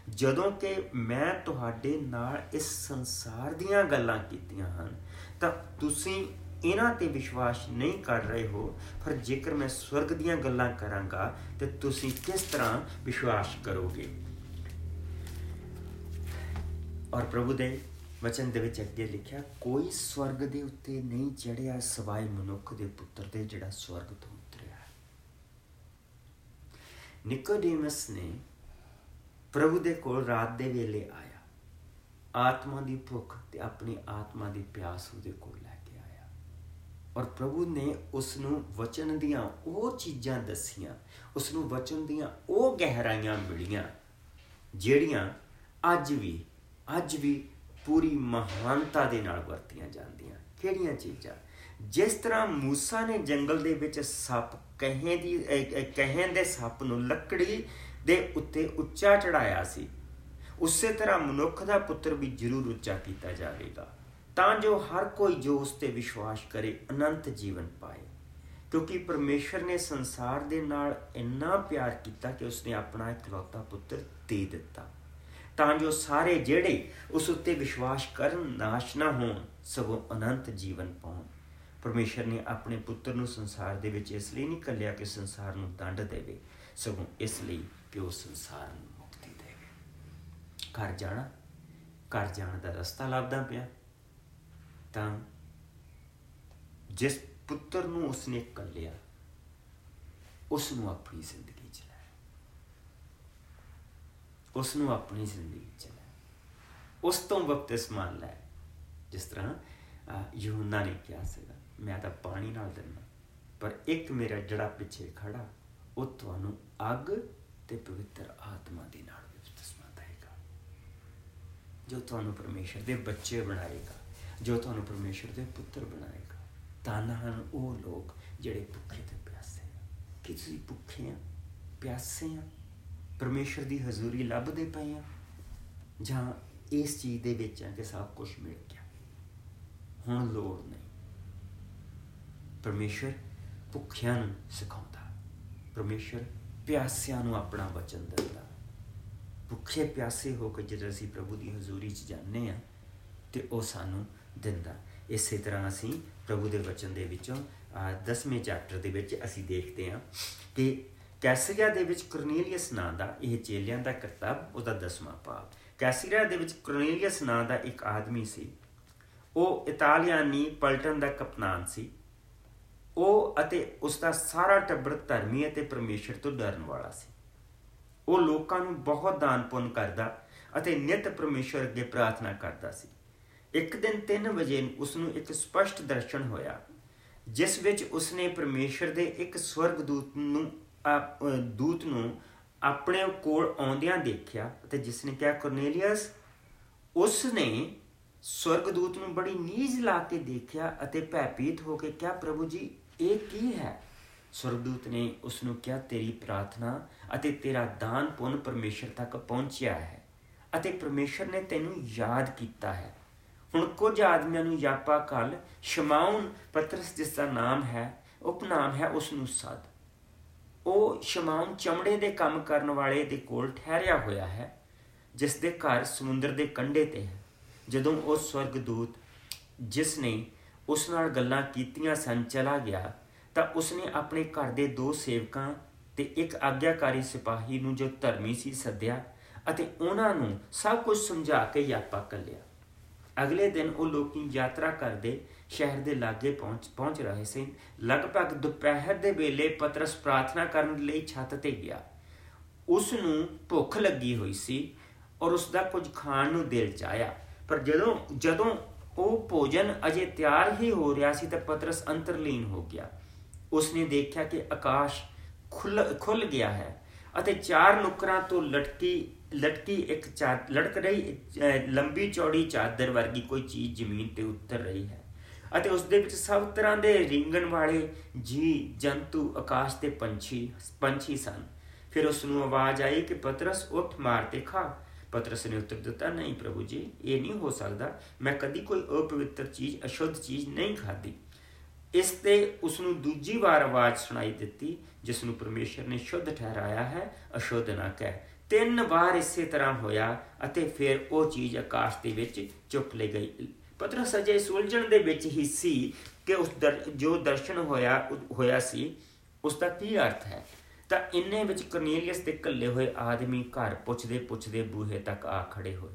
ਜਦੋਂ ਕਿ ਮੈਂ ਤੁਹਾਡੇ ਨਾਲ ਇਸ ਸੰਸਾਰ ਦੀਆਂ ਗੱਲਾਂ ਕੀਤੀਆਂ ਹਨ, ਤਾਂ ਤੁਸੀਂ ਇਹਨਾਂ ਤੇ ਵਿਸ਼ਵਾਸ ਨਹੀਂ ਕਰ ਰਹੇ ਹੋ, ਪਰ ਜੇਕਰ ਮੈਂ ਸਵਰਗ ਦੀਆਂ ਗੱਲਾਂ ਕਰਾਂਗਾ, ਤੇ ਤੁਸੀਂ ਕਿਸ ਤਰ੍ਹਾਂ ਵਿਸ਼ਵਾਸ ਕਰੋਗੇ? ਔਰ ਪ੍ਰਭੂ ਦੇ ਵਚਨ ਦੇ ਵਿੱਚ ਅੱਗੇ ਲਿਖਿਆ, ਕੋਈ ਸਵਰਗ ਦੇ ਉੱਤੇ ਨਹੀਂ ਚੜਿਆ ਸਵਾਈ ਮਨੁੱਖ ਦੇ ਪੁੱਤਰ ਦੇ ਜਿਹੜਾ ਸਵਰਗ ਤੋਂ ਉਤਰਿਆ ਨਿਕੋਡੇਮਸ ਨੇ ਪ੍ਰਭੂ ਦੇ ਕੋਲ ਰਾਤ ਦੇ ਵੇਲੇ ਆਇਆ। ਆਤਮਾ ਦੀ ਭੁੱਖ ਤੇ ਆਪਣੀ ਆਤਮਾ ਦੀ ਪਿਆਸ ਉਹਦੇ ਕੋਲ ਔਰ ਪ੍ਰਭੂ ਨੇ ਉਸ ਨੂੰ ਵਚਨ ਦੀਆਂ ਉਹ ਚੀਜ਼ਾਂ ਦਸੀਆਂ ਉਸ ਨੂੰ ਵਚਨ ਦੀਆਂ ਉਹ ਗਹਿਰਾਈਆਂ ਮਿਲੀਆਂ ਜਿਹੜੀਆਂ ਅੱਜ ਵੀ ਅੱਜ ਵੀ ਪੂਰੀ ਮਹਾਨਤਾ ਦੇ ਨਾਲ ਵਰਤੀਆਂ ਜਾਂਦੀਆਂ ਕਿਹੜੀਆਂ ਚੀਜ਼ਾਂ ਜਿਸ ਤਰ੍ਹਾਂ موسی ਨੇ ਜੰਗਲ ਦੇ ਵਿੱਚ ਸੱਪ ਕਹੇ ਦੀ ਕਹੇ ਦੇ ਸੱਪ ਨੂੰ ਲੱਕੜੀ ਦੇ ਉੱਤੇ ਉੱਚਾ ਚੜਾਇਆ ਸੀ ਉਸੇ ਤਰ੍ਹਾਂ ਮਨੁੱਖ ਦਾ ਪੁੱਤਰ ਵੀ ਜ਼ਰੂਰ ਉੱਚਾ ਕੀਤਾ ਜਾਵੇਗਾ ਤਾਂ ਜੋ ਹਰ ਕੋਈ ਜੋ ਉਸ ਤੇ ਵਿਸ਼ਵਾਸ ਕਰੇ, ਅਨੰਤ ਜੀਵਨ ਪਾਏ। ਕਿਉਂਕਿ ਪਰਮੇਸ਼ਰ ਨੇ ਸੰਸਾਰ ਦੇ ਨਾਲ ਇੰਨਾ ਪਿਆਰ ਕੀਤਾ ਕਿ ਉਸਨੇ ਆਪਣਾ ਇਕਲੌਤਾ ਪੁੱਤਰ ਦੇ ਦਿੱਤਾ। ਤਾਂ ਜੋ ਸਾਰੇ ਜਿਹੜੇ ਉਸ ਉੱਤੇ ਵਿਸ਼ਵਾਸ ਕਰਨ ਨਾਸ਼ ਨਾ ਹੋਣ, ਸਗੋਂ ਅਨੰਤ ਜੀਵਨ ਪਾਉਣ। ਪਰਮੇਸ਼ਰ ਨੇ ਆਪਣੇ ਪੁੱਤਰ ਨੂੰ ਸੰਸਾਰ ਦੇ ਵਿੱਚ ਇਸ ਲਈ ਨਹੀਂ ਕੱਲਿਆ ਕਿ ਸੰਸਾਰ ਨੂੰ ਦੰਡ ਦੇਵੇ, ਸਗੋਂ ਇਸ ਲਈ ਕਿ ਉਹ ਸੰਸਾਰ ਨੂੰ ਮੁਕਤੀ ਦੇਵੇ। ਘਰ ਜਾਣਾ, ਘਰ ਜਾਣ ਦਾ ਰਸਤਾ ਲੱਭਦਾ ਪਿਆ। ਤਾਂ ਜਿਸ ਪੁੱਤਰ ਨੂੰ ਉਸਨੇ ਕੱਲਿਆ ਉਸ ਨੂੰ ਆਪਣੀ ਜ਼ਿੰਦਗੀ ਚ ਲੈ। ਉਸ ਨੂੰ ਆਪਣੀ ਜ਼ਿੰਦਗੀ ਚ ਲੈ। ਉਸ ਤੋਂ ਬਪਤਿਸਮਾ ਲੈ। ਜਿਸ ਤਰ੍ਹਾਂ ਯਹੂਨਾ ਨੇ ਕਿਹਾ ਸੀਗਾ, ਮੈਂ ਤਾਂ ਪਾਣੀ ਨਾਲ ਦਿੰਦਾ, ਪਰ ਇੱਕ ਮੇਰਾ ਜਿਹੜਾ ਪਿੱਛੇ ਖੜਾ, ਉਹ ਤੁਹਾਨੂੰ ਅੱਗ ਤੇ ਪਵਿੱਤਰ ਆਤਮਾ ਦੇ ਨਾਲ ਬਪਤਿਸਮਾ ਦੇਗਾ ਜੋ ਤੁਹਾਨੂੰ ਪਰਮੇਸ਼ਰ ਦੇ ਬੱਚੇ ਬਣਾਏਗਾ। ਜੋ ਤੁਹਾਨੂੰ ਪਰਮੇਸ਼ਰ ਦੇ ਪੁੱਤਰ ਬਣਾਏਗਾ, ਤਾਂ ਹਨ ਉਹ ਲੋਕ ਜਿਹੜੇ ਭੁੱਖੇ ਤੇ ਪਿਆਸੇ ਆ। ਕਿ ਤੁਸੀਂ ਭੁੱਖੇ ਆ? ਪਿਆਸੇ ਆ? ਪਰਮੇਸ਼ਰ ਦੀ ਹਜ਼ੂਰੀ ਲੱਭਦੇ ਪਏ ਆ? ਜਾਂ ਇਸ ਚੀਜ਼ ਦੇ ਵਿੱਚ ਆ ਕਿ ਸਭ ਕੁਝ ਮਿਲ ਗਿਆ? ਹੁਣ ਲੋੜ ਨਹੀਂ। ਪਰਮੇਸ਼ਰ ਭੁੱਖਿਆਂ ਨੂੰ ਸਿਖਾਉਂਦਾ। ਪਰਮੇਸ਼ਰ ਪਿਆਸਿਆਂ ਨੂੰ ਆਪਣਾ ਵਚਨ ਦਿੰਦਾ। ਭੁੱਖੇ ਪਿਆਸੇ ਹੋ ਕੇ ਜਦੋਂ ਅਸੀਂ ਪ੍ਰਭੂ ਦੀ ਹਜ਼ੂਰੀ 'ਚ ਜਾਂਦੇ ਆ, ਤੇ ਉਹ ਸਾਨੂੰ ਦਿੰਦਾ। ਇਸੇ ਤਰ੍ਹਾਂ ਅਸੀਂ ਪ੍ਰਭੂ ਦੇ ਵਚਨ ਦੇ ਵਿੱਚੋਂ 10ਵੇਂ ਚੈਪਟਰ ਦੇ ਵਿੱਚ ਅਸੀਂ ਦੇਖਦੇ ਹਾਂ ਕਿ ਕੈਸਰੀਆ ਦੇ ਵਿੱਚ ਕਰਨੇਲੀਅਸ ਨਾਂ ਦਾ, ਇਹ ਚੇਲਿਆਂ ਦਾ ਕਰਤੱਵ, ਉਹਦਾ 10ਵਾਂ ਪਾਪ। ਕੈਸਰੀਆ ਦੇ ਵਿੱਚ ਕਰਨੇਲੀਅਸ ਨਾਂ ਦਾ ਇੱਕ ਆਦਮੀ ਸੀ। ਉਹ ਇਤਾਲੀਆਨੀ ਪਲਟਨ ਦਾ ਕਪਤਾਨ ਸੀ। ਉਹ ਅਤੇ ਉਸ ਦਾ ਸਾਰਾ ਟੱਬਰ ਧਰਮੀ ਅਤੇ ਪਰਮੇਸ਼ਰ ਤੋਂ ਡਰਨ ਵਾਲਾ ਸੀ। ਉਹ ਲੋਕਾਂ ਨੂੰ ਬਹੁਤ ਦਾਨ ਪੁੰਨ ਕਰਦਾ ਅਤੇ ਨਿਤ ਪਰਮੇਸ਼ਰ ਅੱਗੇ ਪ੍ਰਾਰਥਨਾ ਕਰਦਾ ਸੀ। ਇੱਕ ਦਿਨ 3 ਵਜੇ ਉਸ ਨੂੰ ਇੱਕ ਸਪਸ਼ਟ ਦਰਸ਼ਨ ਹੋਇਆ, ਜਿਸ ਵਿੱਚ ਉਸਨੇ ਪਰਮੇਸ਼ਰ ਦੇ ਇੱਕ ਸਵਰਗ ਦੂਤ ਨੂੰ ਦੂਤ ਨੂੰ ਆਪਣੇ ਕੋਲ ਆਉਂਦਿਆਂ ਦੇਖਿਆ ਅਤੇ ਜਿਸ ਨੇ ਕਿਹਾ, ਕਰਨੇਲੀਅਸ ਉਸ ਨੇ ਸਵਰਗਦੂਤ ਨੂੰ ਬੜੀ ਨੀਝ ਲਾ ਕੇ ਦੇਖਿਆ ਅਤੇ ਭੈਪੀਤ ਹੋ ਕੇ ਕਿਹਾ, ਪ੍ਰਭੂ ਜੀ, ਇਹ ਕੀ ਹੈ? ਸਵਰਗਦੂਤ ਨੇ ਉਸ ਨੂੰ ਕਿਹਾ, ਤੇਰੀ ਪ੍ਰਾਰਥਨਾ ਅਤੇ ਤੇਰਾ ਦਾਨ ਪੁੰਨ ਪਰਮੇਸ਼ਰ ਤੱਕ ਪਹੁੰਚਿਆ ਹੈ ਅਤੇ ਪਰਮੇਸ਼ਰ ਨੇ ਤੈਨੂੰ ਯਾਦ ਕੀਤਾ ਹੈ। ਹੁਣ ਕੁਝ ਆਦਮੀਆਂ ਨੂੰ ਯਾਪਾ ਕਲ ਸ਼ਮਾਉਨ ਪਤਰਸ ਜਿਸ ਦਾ ਨਾਮ ਹੈ, ਉਪਨਾਮ ਹੈ, ਉਸ ਨੂੰ ਸਦ। ਉਹ ਸ਼ਮਾਉਨ ਚਮੜੇ ਦੇ ਕੰਮ ਕਰਨ ਵਾਲੇ ਦੇ ਕੋਲ ਠਹਿਰਿਆ ਹੋਇਆ ਹੈ, ਜਿਸ ਦੇ ਘਰ ਸਮੁੰਦਰ ਦੇ ਕੰਢੇ ਤੇ ਹੈ। ਜਦੋਂ ਉਹ ਸਵਰਗਦੂਤ ਜਿਸ ਨੇ ਉਸ ਨਾਲ ਗੱਲਾਂ ਕੀਤੀਆਂ ਸਨ ਚਲਾ ਗਿਆ, ਤਾਂ ਉਸਨੇ ਆਪਣੇ ਘਰ ਦੇ ਦੋ ਸੇਵਕਾਂ ਤੇ ਇੱਕ ਆਗਿਆਕਾਰੀ ਸਿਪਾਹੀ ਨੂੰ ਜੋ ਧਰਮੀ ਸੀ ਸੱਦਿਆ ਅਤੇ ਉਹਨਾਂ ਨੂੰ ਸਭ ਕੁਝ ਸਮਝਾ ਕੇ ਯਾਪਾ ਕੱਲਿਆ। ਅਗਲੇ ਦਿਨ ਉਹ ਲੋਕੀ ਯਾਤਰਾ ਕਰਦੇ ਸ਼ਹਿਰ ਦੇ ਲਾਗੇ ਪਹੁੰਚ ਪਹੁੰਚ ਰਹੇ ਸੀ। ਲਗਭਗ ਦੁਪਹਿਰ ਦੇ ਵੇਲੇ ਪਤਰਸ ਪ੍ਰਾਰਥਨਾ ਕਰਨ ਲਈ ਛੱਤ ਤੇ ਗਿਆ। ਉਸ ਨੂੰ ਭੁੱਖ ਲੱਗੀ ਹੋਈ ਸੀ ਔਰ ਉਸ ਦਾ ਕੁਝ ਖਾਣ ਨੂੰ ਦਿਲ ਚਾਹਿਆ। ਪਰ ਜਦੋਂ ਜਦੋਂ ਉਹ ਭੋਜਨ ਅਜੇ ਤਿਆਰ ਹੀ ਹੋ ਰਿਹਾ ਸੀ ਤਾਂ ਪਤਰਸ ਅੰਤਰਲੀਨ ਹੋ ਗਿਆ। ਉਸਨੇ ਦੇਖਿਆ ਕਿ ਆਕਾਸ਼ ਖੁੱਲ ਖੁੱਲ ਗਿਆ ਹੈ ਅਤੇ ਚਾਰ ਨੁਕਰਾਂ ਤੋਂ ਲਟਕੀ ਲਟਕੀ ਇੱਕ ਚਾਦ, ਲਟਕ ਰਹੀ ਲੰਬੀ ਚੌੜੀ ਚਾਦਰ ਵਰਗੀ ਕੋਈ ਚੀਜ਼ ਜ਼ਮੀਨ ਤੇ ਉਤਰ ਰਹੀ ਹੈ ਅਤੇ ਉਸ ਦੇ ਵਿੱਚ ਸਭ ਤਰ੍ਹਾਂ ਦੇ ਰਿੰਗਣ ਵਾਲੇ ਜੀ ਜੰਤੂ, ਆਕਾਸ਼ ਤੇ ਪੰਛੀ ਪੰਛੀ ਸਨ। ਫਿਰ ਉਸ ਨੂੰ ਆਵਾਜ਼ ਆਈ ਕਿ ਪਤਰਸ, ਉੱਠ, ਮਾਰ ਤੇ ਖਾ। ਪਤਰਸ ਨੇ ਉੱਤਰ ਦਿੱਤਾ, ਨਹੀਂ ਪ੍ਰਭੂ ਜੀ, ਇਹ ਨਹੀਂ ਹੋ ਸਕਦਾ। ਮੈਂ ਕਦੀ ਕੋਈ ਅਪਵਿੱਤਰ ਚੀਜ਼, ਅਸ਼ੁੱਧ ਚੀਜ਼ ਨਹੀਂ ਖਾਧੀ। ਇਸ ਤੇ ਉਸ ਨੂੰ ਦੂਜੀ ਵਾਰ ਆਵਾਜ਼ ਸੁਣਾਈ ਦਿੱਤੀ ਜਿਸ ਨੂੰ ਪਰਮੇਸ਼ਰ ਨੇ ਸ਼ੁੱਧ ਠਹਿਰਾਇਆ ਹੈ, ਅਸ਼ੁੱਧ ਨਾ ਕਹਿ। ਤਿੰਨ ਵਾਰ ਇਸੇ ਤਰ੍ਹਾਂ ਹੋਇਆ ਅਤੇ ਫਿਰ ਉਹ ਚੀਜ਼ ਆਕਾਸ਼ ਦੇ ਵਿੱਚ ਚੁੱਕ ਲਈ ਗਈ। ਪਤਰਸ ਅਜੇ ਸੁਲਝਣ ਦੇ ਵਿੱਚ ਹੀ ਸੀ ਕਿ ਉਸ ਜੋ ਦਰਸ਼ਨ ਹੋਇਆ ਹੋਇਆ ਸੀ, ਉਸ ਦਾ ਕੀ ਅਰਥ ਹੈ? ਤਾਂ ਇੰਨੇ ਵਿੱਚ ਕਰਨੀਲੀਅਸ ਦੇ ਕੱਲੇ ਹੋਏ ਆਦਮੀ ਘਰ ਪੁੱਛਦੇ ਪੁੱਛਦੇ ਬੂਹੇ ਤੱਕ ਆ ਖੜੇ ਹੋਏ।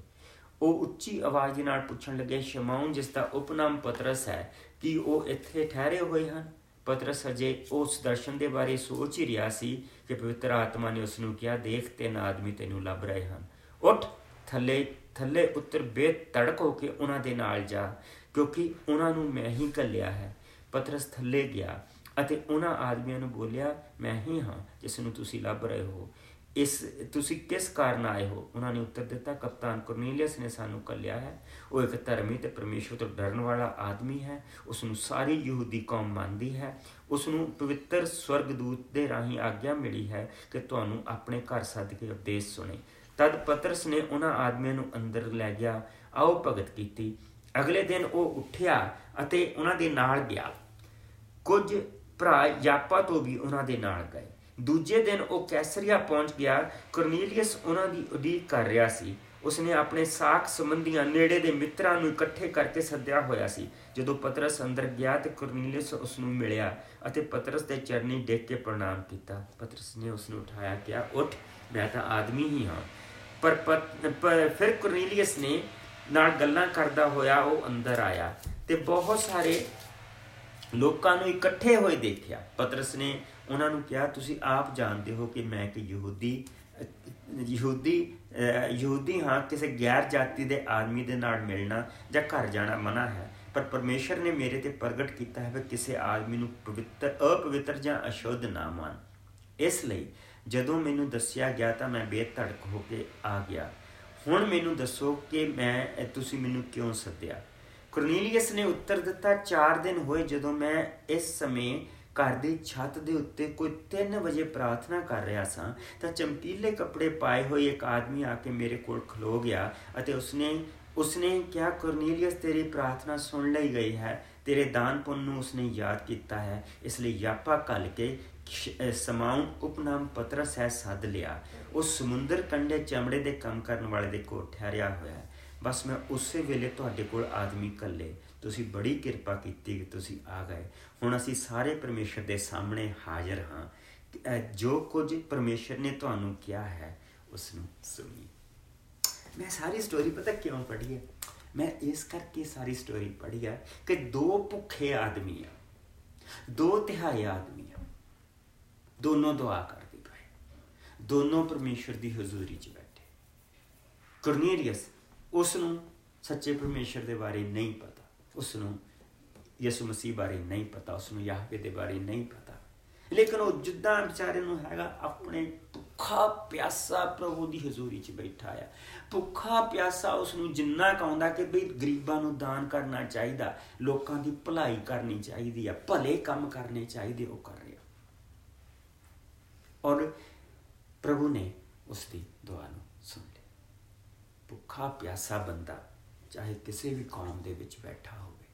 ਉਹ ਉੱਚੀ ਆਵਾਜ਼ ਨਾਲ ਪੁੱਛਣ ਲੱਗੇ, ਸ਼ਮਾਉਨ, ਜਿਸ ਦਾ ਉਪਨਾਮ ਪਤਰਸ ਹੈ, ਕਿ ਉਹ ਇੱਥੇ ਠਹਿਰੇ ਹੋਏ ਹਨ? ਪਤਰਸ ਅਜੇ ਉਸ ਦਰਸ਼ਨ ਦੇ ਬਾਰੇ ਸੋਚ ਹੀ ਰਿਹਾ ਸੀ ਕਿ ਪਵਿੱਤਰ ਆਤਮਾ ਨੇ ਉਸ ਨੂੰ ਕਿਹਾ, ਦੇਖ, ਤਿੰਨ ਆਦਮੀ ਤੈਨੂੰ ਲੱਭ ਰਹੇ ਹਨ। ਉੱਠ, ਥੱਲੇ ਥੱਲੇ ਉੱਤਰ ਬੇਤੜਕ ਹੋ ਕੇ ਉਹਨਾਂ ਦੇ ਨਾਲ ਜਾ, ਕਿਉਂਕਿ ਉਹਨਾਂ ਨੂੰ ਮੈਂ ਹੀ ਕੱਲਿਆ ਹੈ। ਪਤਰਸ ਥੱਲੇ ਗਿਆ ਅਤੇ ਉਹਨਾਂ ਆਦਮੀਆਂ ਨੂੰ ਬੋਲਿਆ, ਮੈਂ ਹੀ ਹਾਂ ਜਿਸ ਨੂੰ ਤੁਸੀਂ ਲੱਭ ਰਹੇ ਹੋ। ਇਸ ਤੁਸੀਂ ਕਿਸ ਕਾਰਨ ਆਏ ਹੋ? ਉਹਨਾਂ ਨੇ ਉੱਤਰ ਦਿੱਤਾ, ਕਪਤਾਨ ਕੁਰਨੀਲੀਅਸ ਨੇ ਸਾਨੂੰ ਕੱਲਿਆ ਹੈ। ਉਹ ਇੱਕ ਧਰਮੀ ਤੇ ਪਰਮੇਸ਼ਵਰ ਤੋਂ ਡਰਨ ਵਾਲਾ ਆਦਮੀ ਹੈ। ਉਸ ਨੂੰ ਸਾਰੀ ਯਹੂਦੀ ਕੌਮ ਮੰਨਦੀ ਹੈ। ਉਸ ਨੂੰ ਪਵਿੱਤਰ ਸਵਰਗਦੂਤ ਦੇ ਰਾਹੀਂ ਆਗਿਆ ਮਿਲੀ ਹੈ ਕਿ ਤੁਹਾਨੂੰ ਆਪਣੇ ਘਰ ਸੱਦ ਕੇ ਉਪਦੇਸ਼ ਸੁਣੇ। ਤਦ ਪਤਰਸ ਨੇ ਉਹਨਾਂ ਆਦਮੀਆਂ ਨੂੰ ਅੰਦਰ ਲੈ ਗਿਆ। ਆਓ ਭਗਤ ਕੀਤੀ। ਅਗਲੇ ਦਿਨ ਉਹ ਉੱਠਿਆ ਅਤੇ ਉਹਨਾਂ ਦੇ ਨਾਲ ਗਿਆ। ਕੁਝ ਭਰਾ ਯਾਪਾ ਤੋਂ ਵੀ ਉਹਨਾਂ ਦੇ ਨਾਲ ਗਏ। ਦੂਜੇ ਦਿਨ ਉਹ ਕੈਸਰੀਆ ਪਹੁੰਚ ਗਿਆ। ਕਰਨੀਲੀਅਸ ਉਹਨਾਂ ਦੀ ਉਡੀਕ ਕਰ ਰਿਹਾ ਸੀ। ਉਸਨੇ ਆਪਣੇ ਸਾਖ ਸੰਬੰਧੀਆਂ ਨੇੜੇ ਦੇ ਮਿੱਤਰਾਂ ਨੂੰ ਇਕੱਠੇ ਕਰਕੇ ਸੱਦਿਆ ਹੋਇਆ ਸੀ। ਜਦੋਂ ਪਤਰਸ ਅੰਦਰ ਗਿਆ ਤੇ ਕਰਨੀਲੀਅਸ ਉਸ ਨੂੰ ਮਿਲਿਆ ਅਤੇ ਪਤਰਸ ਦੇ ਚਰਨੀ ਡੇਕ ਕੇ ਪ੍ਰਣਾਮ ਕੀਤਾ। ਪਤਰਸ ਨੇ ਉਸ ਨੂੰ ਉਠਾਇਆ, ਕਿਹਾ, ਉੱਠ, ਮੈਂ ਤਾਂ ਆਦਮੀ ਹੀ ਹਾਂ। ਪਰ ਫਿਰ ਕਰਨੀਲੀਅਸ ਨੇ ਨਾਲ ਗੱਲਾਂ ਕਰਦਾ ਹੋਇਆ ਉਹ ਅੰਦਰ ਆਇਆ ਤੇ ਬਹੁਤ ਸਾਰੇ ਲੋਕਾਂ ਨੂੰ ਇਕੱਠੇ ਹੋਏ ਦੇਖਿਆ। ਪਤਰਸ ਨੇ ਉਹਨਾਂ ਨੂੰ ਕਿਹਾ, ਤੁਸੀਂ ਆਪ ਜਾਣਦੇ ਹੋ ਕਿ ਮੈਂ ਕਿ ਯਹੂਦੀ ਯਹੂਦੀ ਯਹੂਦੀ ਹਾਂ, ਕਿਸੇ ਗੈਰ ਜਾਤੀ ਦੇ ਆਦਮੀ ਦੇ ਨਾਲ ਮਿਲਣਾ ਜਾਂ ਘਰ ਜਾਣਾ ਮਨਾ ਹੈ। ਪਰ ਪਰਮੇਸ਼ਰ ਨੇ ਮੇਰੇ ਤੇ ਪ੍ਰਗਟ ਕੀਤਾ ਹੈ ਕਿ ਕਿਸੇ ਆਦਮੀ ਨੂੰ ਪਵਿੱਤਰ, ਅਪਵਿੱਤਰ ਜਾਂ ਅਸ਼ੁੱਧ ਨਾ ਮੰਨ। ਇਸ ਲਈ ਜਦੋਂ ਮੈਨੂੰ ਦੱਸਿਆ ਗਿਆ ਤਾਂ ਮੈਂ ਬੇਧੜਕ ਹੋ ਕੇ ਆ ਗਿਆ। ਹੁਣ ਮੈਨੂੰ ਦੱਸੋ ਕਿ ਮੈਂ ਤੁਸੀਂ ਮੈਨੂੰ ਕਿਉਂ ਸੱਦਿਆ? ਕੁਰਨੀਲੀਅਸ ਨੇ ਉੱਤਰ ਦਿੱਤਾ 4 ਦਿਨ ਹੋਏ ਜਦੋਂ ਮੈਂ ਇਸ ਸਮੇਂ ਘਰ ਦੀ ਛੱਤ ਦੇ ਉੱਤੇ ਕੋਈ 3 ਵਜੇ ਪ੍ਰਾਰਥਨਾ ਕਰ ਰਿਹਾ ਸਾਂ, ਤਾਂ ਚਮਕੀਲੇ ਕੱਪੜੇ ਪਾਏ ਹੋਏ ਇੱਕ ਆਦਮੀ ਆ ਕੇ ਮੇਰੇ ਕੋਲ ਖਲੋ ਗਿਆ ਅਤੇ ਉਸਨੇ ਉਸਨੇ ਕਿਹਾ, ਕੁਰਨੀਲੀਅਸ, ਤੇਰੀ ਪ੍ਰਾਰਥਨਾ ਸੁਣ ਲਈ ਗਈ ਹੈ। ਤੇਰੇ ਦਾਨ ਪੁੰਨ ਨੂੰ ਉਸਨੇ ਯਾਦ ਕੀਤਾ ਹੈ। ਇਸ ਲਈ ਯਾਪਾ ਕਲ ਕੇ ਸਮਾਉਂ ਉਪਨਾਮ ਪਤਰਸ ਹੈ, ਸੱਦ ਲਿਆ। ਉਹ ਸਮੁੰਦਰ ਕੰਢੇ ਚਮੜੇ ਦੇ ਕੰਮ ਕਰਨ ਵਾਲੇ ਦੇ ਕੋਲ ਠਹਿਰਿਆ ਹੋਇਆ। ਹੈ ਬਸ ਮੈਂ ਉਸੇ ਵੇਲੇ ਤੁਹਾਡੇ ਕੋਲ ਆਦਮੀ ਕੱਲੇ। ਤੁਸੀਂ ਬੜੀ ਕਿਰਪਾ ਕੀਤੀ ਕਿ ਤੁਸੀਂ ਆ ਗਏ। ਹੁਣ ਅਸੀਂ ਸਾਰੇ ਪਰਮੇਸ਼ਰ ਦੇ ਸਾਹਮਣੇ ਹਾਜ਼ਰ ਹਾਂ ਜੋ ਕੁਝ ਪਰਮੇਸ਼ਰ ਨੇ ਤੁਹਾਨੂੰ ਕਿਹਾ ਹੈ ਉਸ ਨੂੰ ਸੁਣੀ ਮੈਂ ਸਾਰੀ ਸਟੋਰੀ ਪਤਾ ਕਿਉਂ ਪੜ੍ਹੀ ਹੈ? ਮੈਂ ਇਸ ਕਰਕੇ ਸਾਰੀ ਸਟੋਰੀ ਪੜ੍ਹੀ ਹੈ ਕਿ ਦੋ ਭੁੱਖੇ ਆਦਮੀ ਆ, ਦੋ ਤਿਹਾਈ ਆਦਮੀ ਆ, ਦੋਨੋਂ ਦੁਆ ਕਰਦੇ ਪਏ। ਦੋਨੋਂ ਪਰਮੇਸ਼ਰ ਦੀ ਹਜ਼ੂਰੀ 'ਚ ਬੈਠੇ। ਕਰਨੀਲੀਅਸ ਉਸ ਨੂੰ ਸੱਚੇ ਪਰਮੇਸ਼ਰ ਦੇ ਬਾਰੇ ਨਹੀਂ ਪਤਾ। ਉਸ ਨੂੰ ਯਿਸੂ ਮਸੀਹ ਬਾਰੇ ਨਹੀਂ ਪਤਾ ਉਸ ਨੂੰ ਯਾਹਵੇ ਦੇ ਬਾਰੇ ਨਹੀਂ ਪਤਾ। ਲੇਕਿਨ ਉਹ ਜਿੱਦਾਂ ਵਿਚਾਰੇ ਨੂੰ ਹੈਗਾ, ਆਪਣੇ ਭੁੱਖਾ ਪਿਆਸਾ ਪ੍ਰਭੂ ਦੀ ਹਜ਼ੂਰੀ 'ਚ ਬੈਠਾ ਆ। ਭੁੱਖਾ ਪਿਆਸਾ ਉਸ ਨੂੰ ਜਿੰਨਾ ਕਾਉਂਦਾ ਕਿ ਬਈ ਗਰੀਬਾਂ ਨੂੰ ਦਾਨ ਕਰਨਾ ਚਾਹੀਦਾ, ਲੋਕਾਂ ਦੀ ਭਲਾਈ ਕਰਨੀ ਚਾਹੀਦੀ ਆ, ਭਲੇ ਕੰਮ ਕਰਨੇ ਚਾਹੀਦੇ ਉਹ ਕਰ ਰਿਹਾ। ਔਰ ਪ੍ਰਭੂ ਨੇ ਉਸ ਦੀ ਦੁਆ ਨੂੰ ਸੁਣ ਲਿਆ। ਭੁੱਖਾ ਪਿਆਸਾ ਬੰਦਾ ਚਾਹੇ ਕਿਸੇ ਵੀ ਕੌਮ ਦੇ ਵਿੱਚ ਬੈਠਾ ਹੋਵੇ,